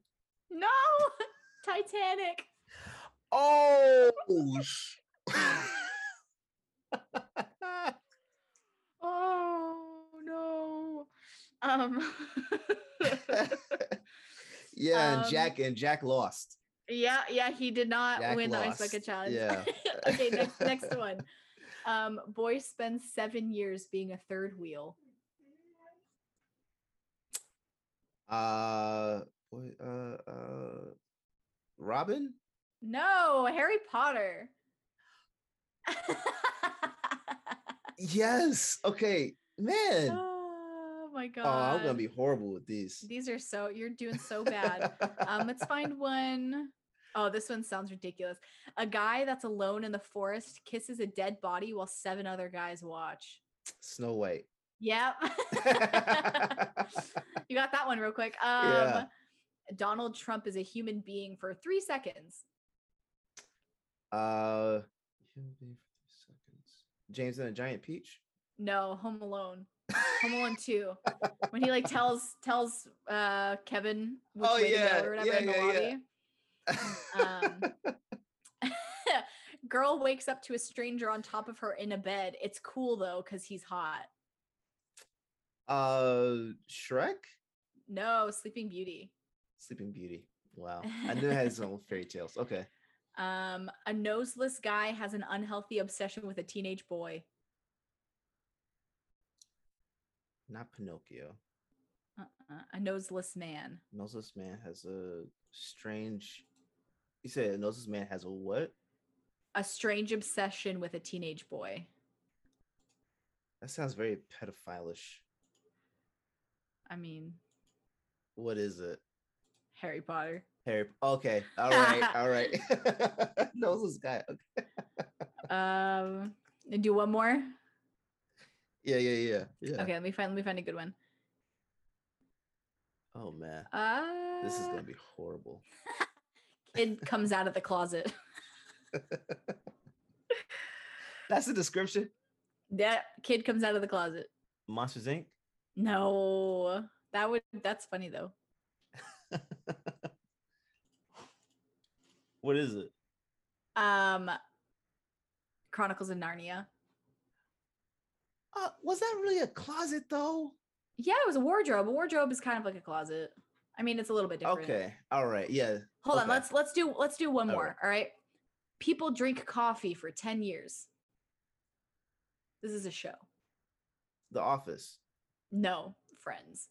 No, Titanic. Oh Oh no. Um yeah, and Um, Jack and Jack lost. Yeah, yeah, he did not Jack win the ice bucket challenge. Yeah. okay, next next one. Um, boy spends seven years being a third wheel. Uh, boy, uh, uh, Robin. No, Harry Potter. Yes. Okay, man. oh my god. Oh, I'm gonna be horrible with these. These are so you're doing so bad. Um, let's find one. Oh, this one sounds ridiculous. A guy that's alone in the forest kisses a dead body while seven other guys watch. Snow White. Yep. you got that one real quick. Um, Yeah. Donald Trump is a human being for three seconds. Uh, human being for three seconds. James and a Giant Peach. No, Home Alone. Home Alone 2. When he like tells tells uh Kevin which Oh, way yeah, to go or whatever yeah, in the yeah, lobby. Um, Girl wakes up to a stranger on top of her in a bed. It's cool though, because he's hot. uh, Shrek. No, Sleeping Beauty. Sleeping Beauty. Wow, I knew it had its own fairy tales. Okay. Um, a noseless guy has an unhealthy obsession with a teenage boy. Not Pinocchio. Uh-uh. A noseless man. Noseless man has a strange. You said a noseless man has a what? A strange obsession with a teenage boy. That sounds very pedophilish. I mean, What is it? Harry Potter. Harry. Okay. All right. all right. Noseless guy. Okay. Um, do one more. Yeah. Yeah. Yeah. Yeah. Okay, let me find let me find a good one. Oh man, Uh, this is gonna be horrible. Kid comes out of the closet. That's the description. That kid comes out of the closet. Monsters Inc. No, that would that's funny though. What is it? Um, Chronicles of Narnia. Uh, was that really a closet though? Yeah, it was a wardrobe. A wardrobe is kind of like a closet. I mean, it's a little bit different. Okay. All right. Yeah. Hold on. Let's let's do let's do one All more. right. All right. People drink coffee for 10 years. This is a show. The Office. No, friends.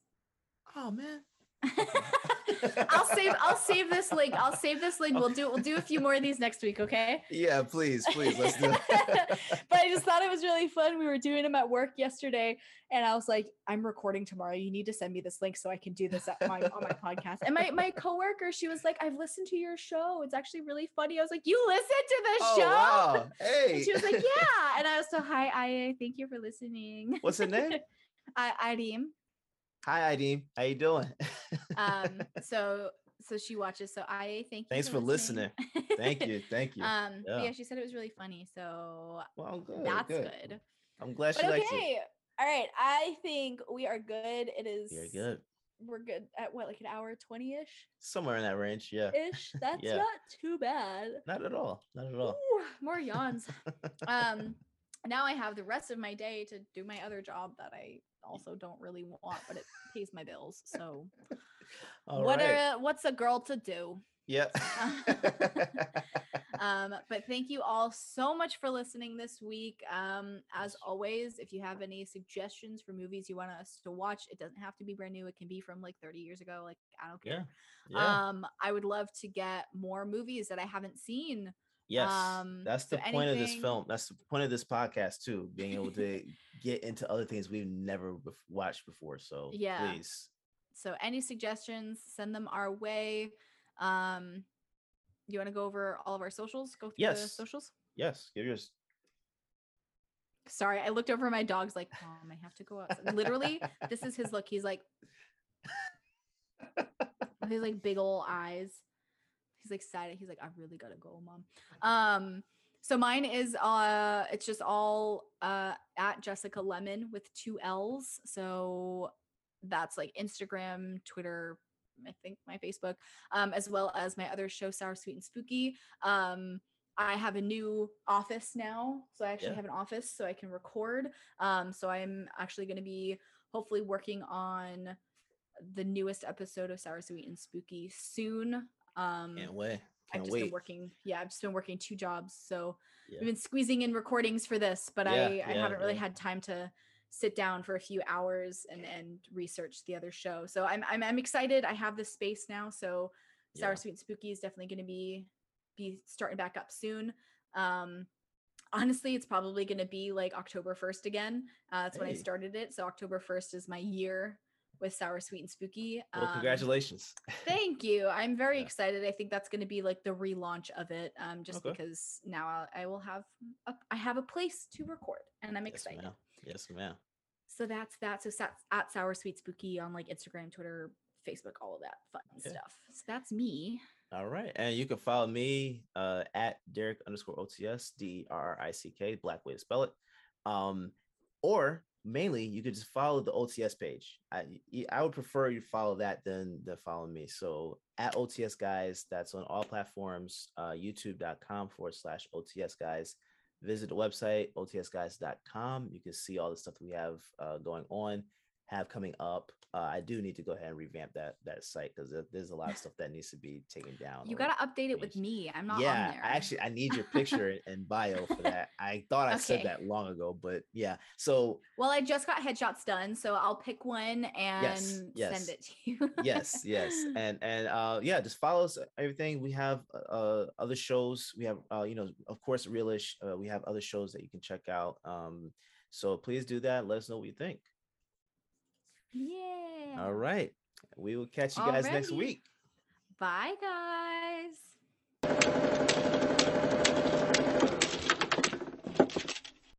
Oh man. I'll save I'll save this link. I'll save this link. We'll do we'll do a few more of these next week, okay? Yeah. Please. Please. Let's do it. but I just thought it was really fun. We were doing them at work yesterday, and I was like, "I'm recording tomorrow. You need to send me this link so I can do this at my on my podcast." And my my coworker, she was like, "I've listened to your show. It's actually really funny." I was like, "You listen to the oh show?" wow. Hey. And she was like, "Yeah." And I was so, "Hi, I thank you for listening." What's her name? I Irene. Hi, Ideem. How you doing? Um. So so she watches. So I thank you. Thanks for listening. Thank you. Thank you. Um. Yeah. Yeah, she said it was really funny. So well, good. that's good. good. I'm glad she But likes it. okay. All right. I think we are good. It is You're good. We're good at what, like an hour 20 ish? Somewhere in that range. Yeah. Ish. That's Yeah. not too bad. Not at all. Not at all. Ooh, more yawns. um now I have the rest of my day to do my other job that I also don't really want, but it pays my bills. So All what right. are what's a girl to do? Yeah. um, but thank you all so much for listening this week. Um, as always, if you have any suggestions for movies you want us to watch, it doesn't have to be brand new. It can be from like 30 years ago. Like I don't Yeah. care. Yeah. Um, I would love to get more movies that I haven't seen. Yes. um, that's so the point of this film. That's the point of this podcast too, being able to get into other things we've never bef- watched before. So Yeah. please. So any suggestions, send them our way. Um, you want to go over all of our socials? Go through the socials. Yes. Give yours. Sorry, I looked over my dog's like, Mom, I have to go outside. Literally, this is his look. He's like, he's like big old eyes. He's excited. He's like, I really gotta go, mom. Um, so mine is uh it's just all uh at Jessica Lemon with two L's. So that's like Instagram, Twitter, I think my Facebook, um, as well as my other show, Sour Sweet and Spooky. Um, I have a new office now. So I actually Yeah. have an office so I can record. Um, so I'm actually going to be hopefully working on the newest episode of Sour Sweet and Spooky soon. Um, Can't wait. I've Can't just been working. Yeah, I've just been working two jobs. So Yeah. I've been squeezing in recordings for this, but Yeah, I, I yeah, haven't really had time to sit down for a few hours and and research the other show. So I'm I'm, I'm excited. I have this space now. So Sour. Sweet Spooky is definitely going to be be starting back up soon. Um, honestly, it's probably going to be like October 1st again. Uh, that's when I started it. So October 1st is my year with Sour Sweet and Spooky. Well, Um, congratulations. Thank you. I'm very Yeah. excited. I think that's going to be like the relaunch of it. Um, just Okay. because now I'll, I will have a, I have a place to record, and I'm Yes, excited. ma'am. Yes, ma'am. So that's that. So sat, at Sour Sweet Spooky on like Instagram, Twitter, Facebook, all of that fun Okay. stuff. So that's me. All right. And you can follow me uh, at Derek underscore OTS, D R I C K, black way to spell it. Um, or mainly you could just follow the OTS page. I I would prefer you follow that than, than follow me. So at OTS guys, that's on all platforms, uh, youtube.com forward slash OTS guys. Visit the website, otsguys.com. You can see all the stuff we have uh, going on, have coming up. Uh, I do need to go ahead and revamp that that site because there's a lot of stuff that needs to be taken down. You got to update it with me. I'm not yeah, on there. I actually I need your picture and bio for that. I thought I said that long ago, but yeah. So well, I just got headshots done, so I'll pick one and yes. send it to you. yes, yes, and and uh yeah, just follow us. Everything we have uh other shows. We have uh you know of course Realish. Uh, we have other shows that you can check out. Um, so please do that. Let us know what you think. Yeah. All right, we will catch you guys next week. Bye, guys.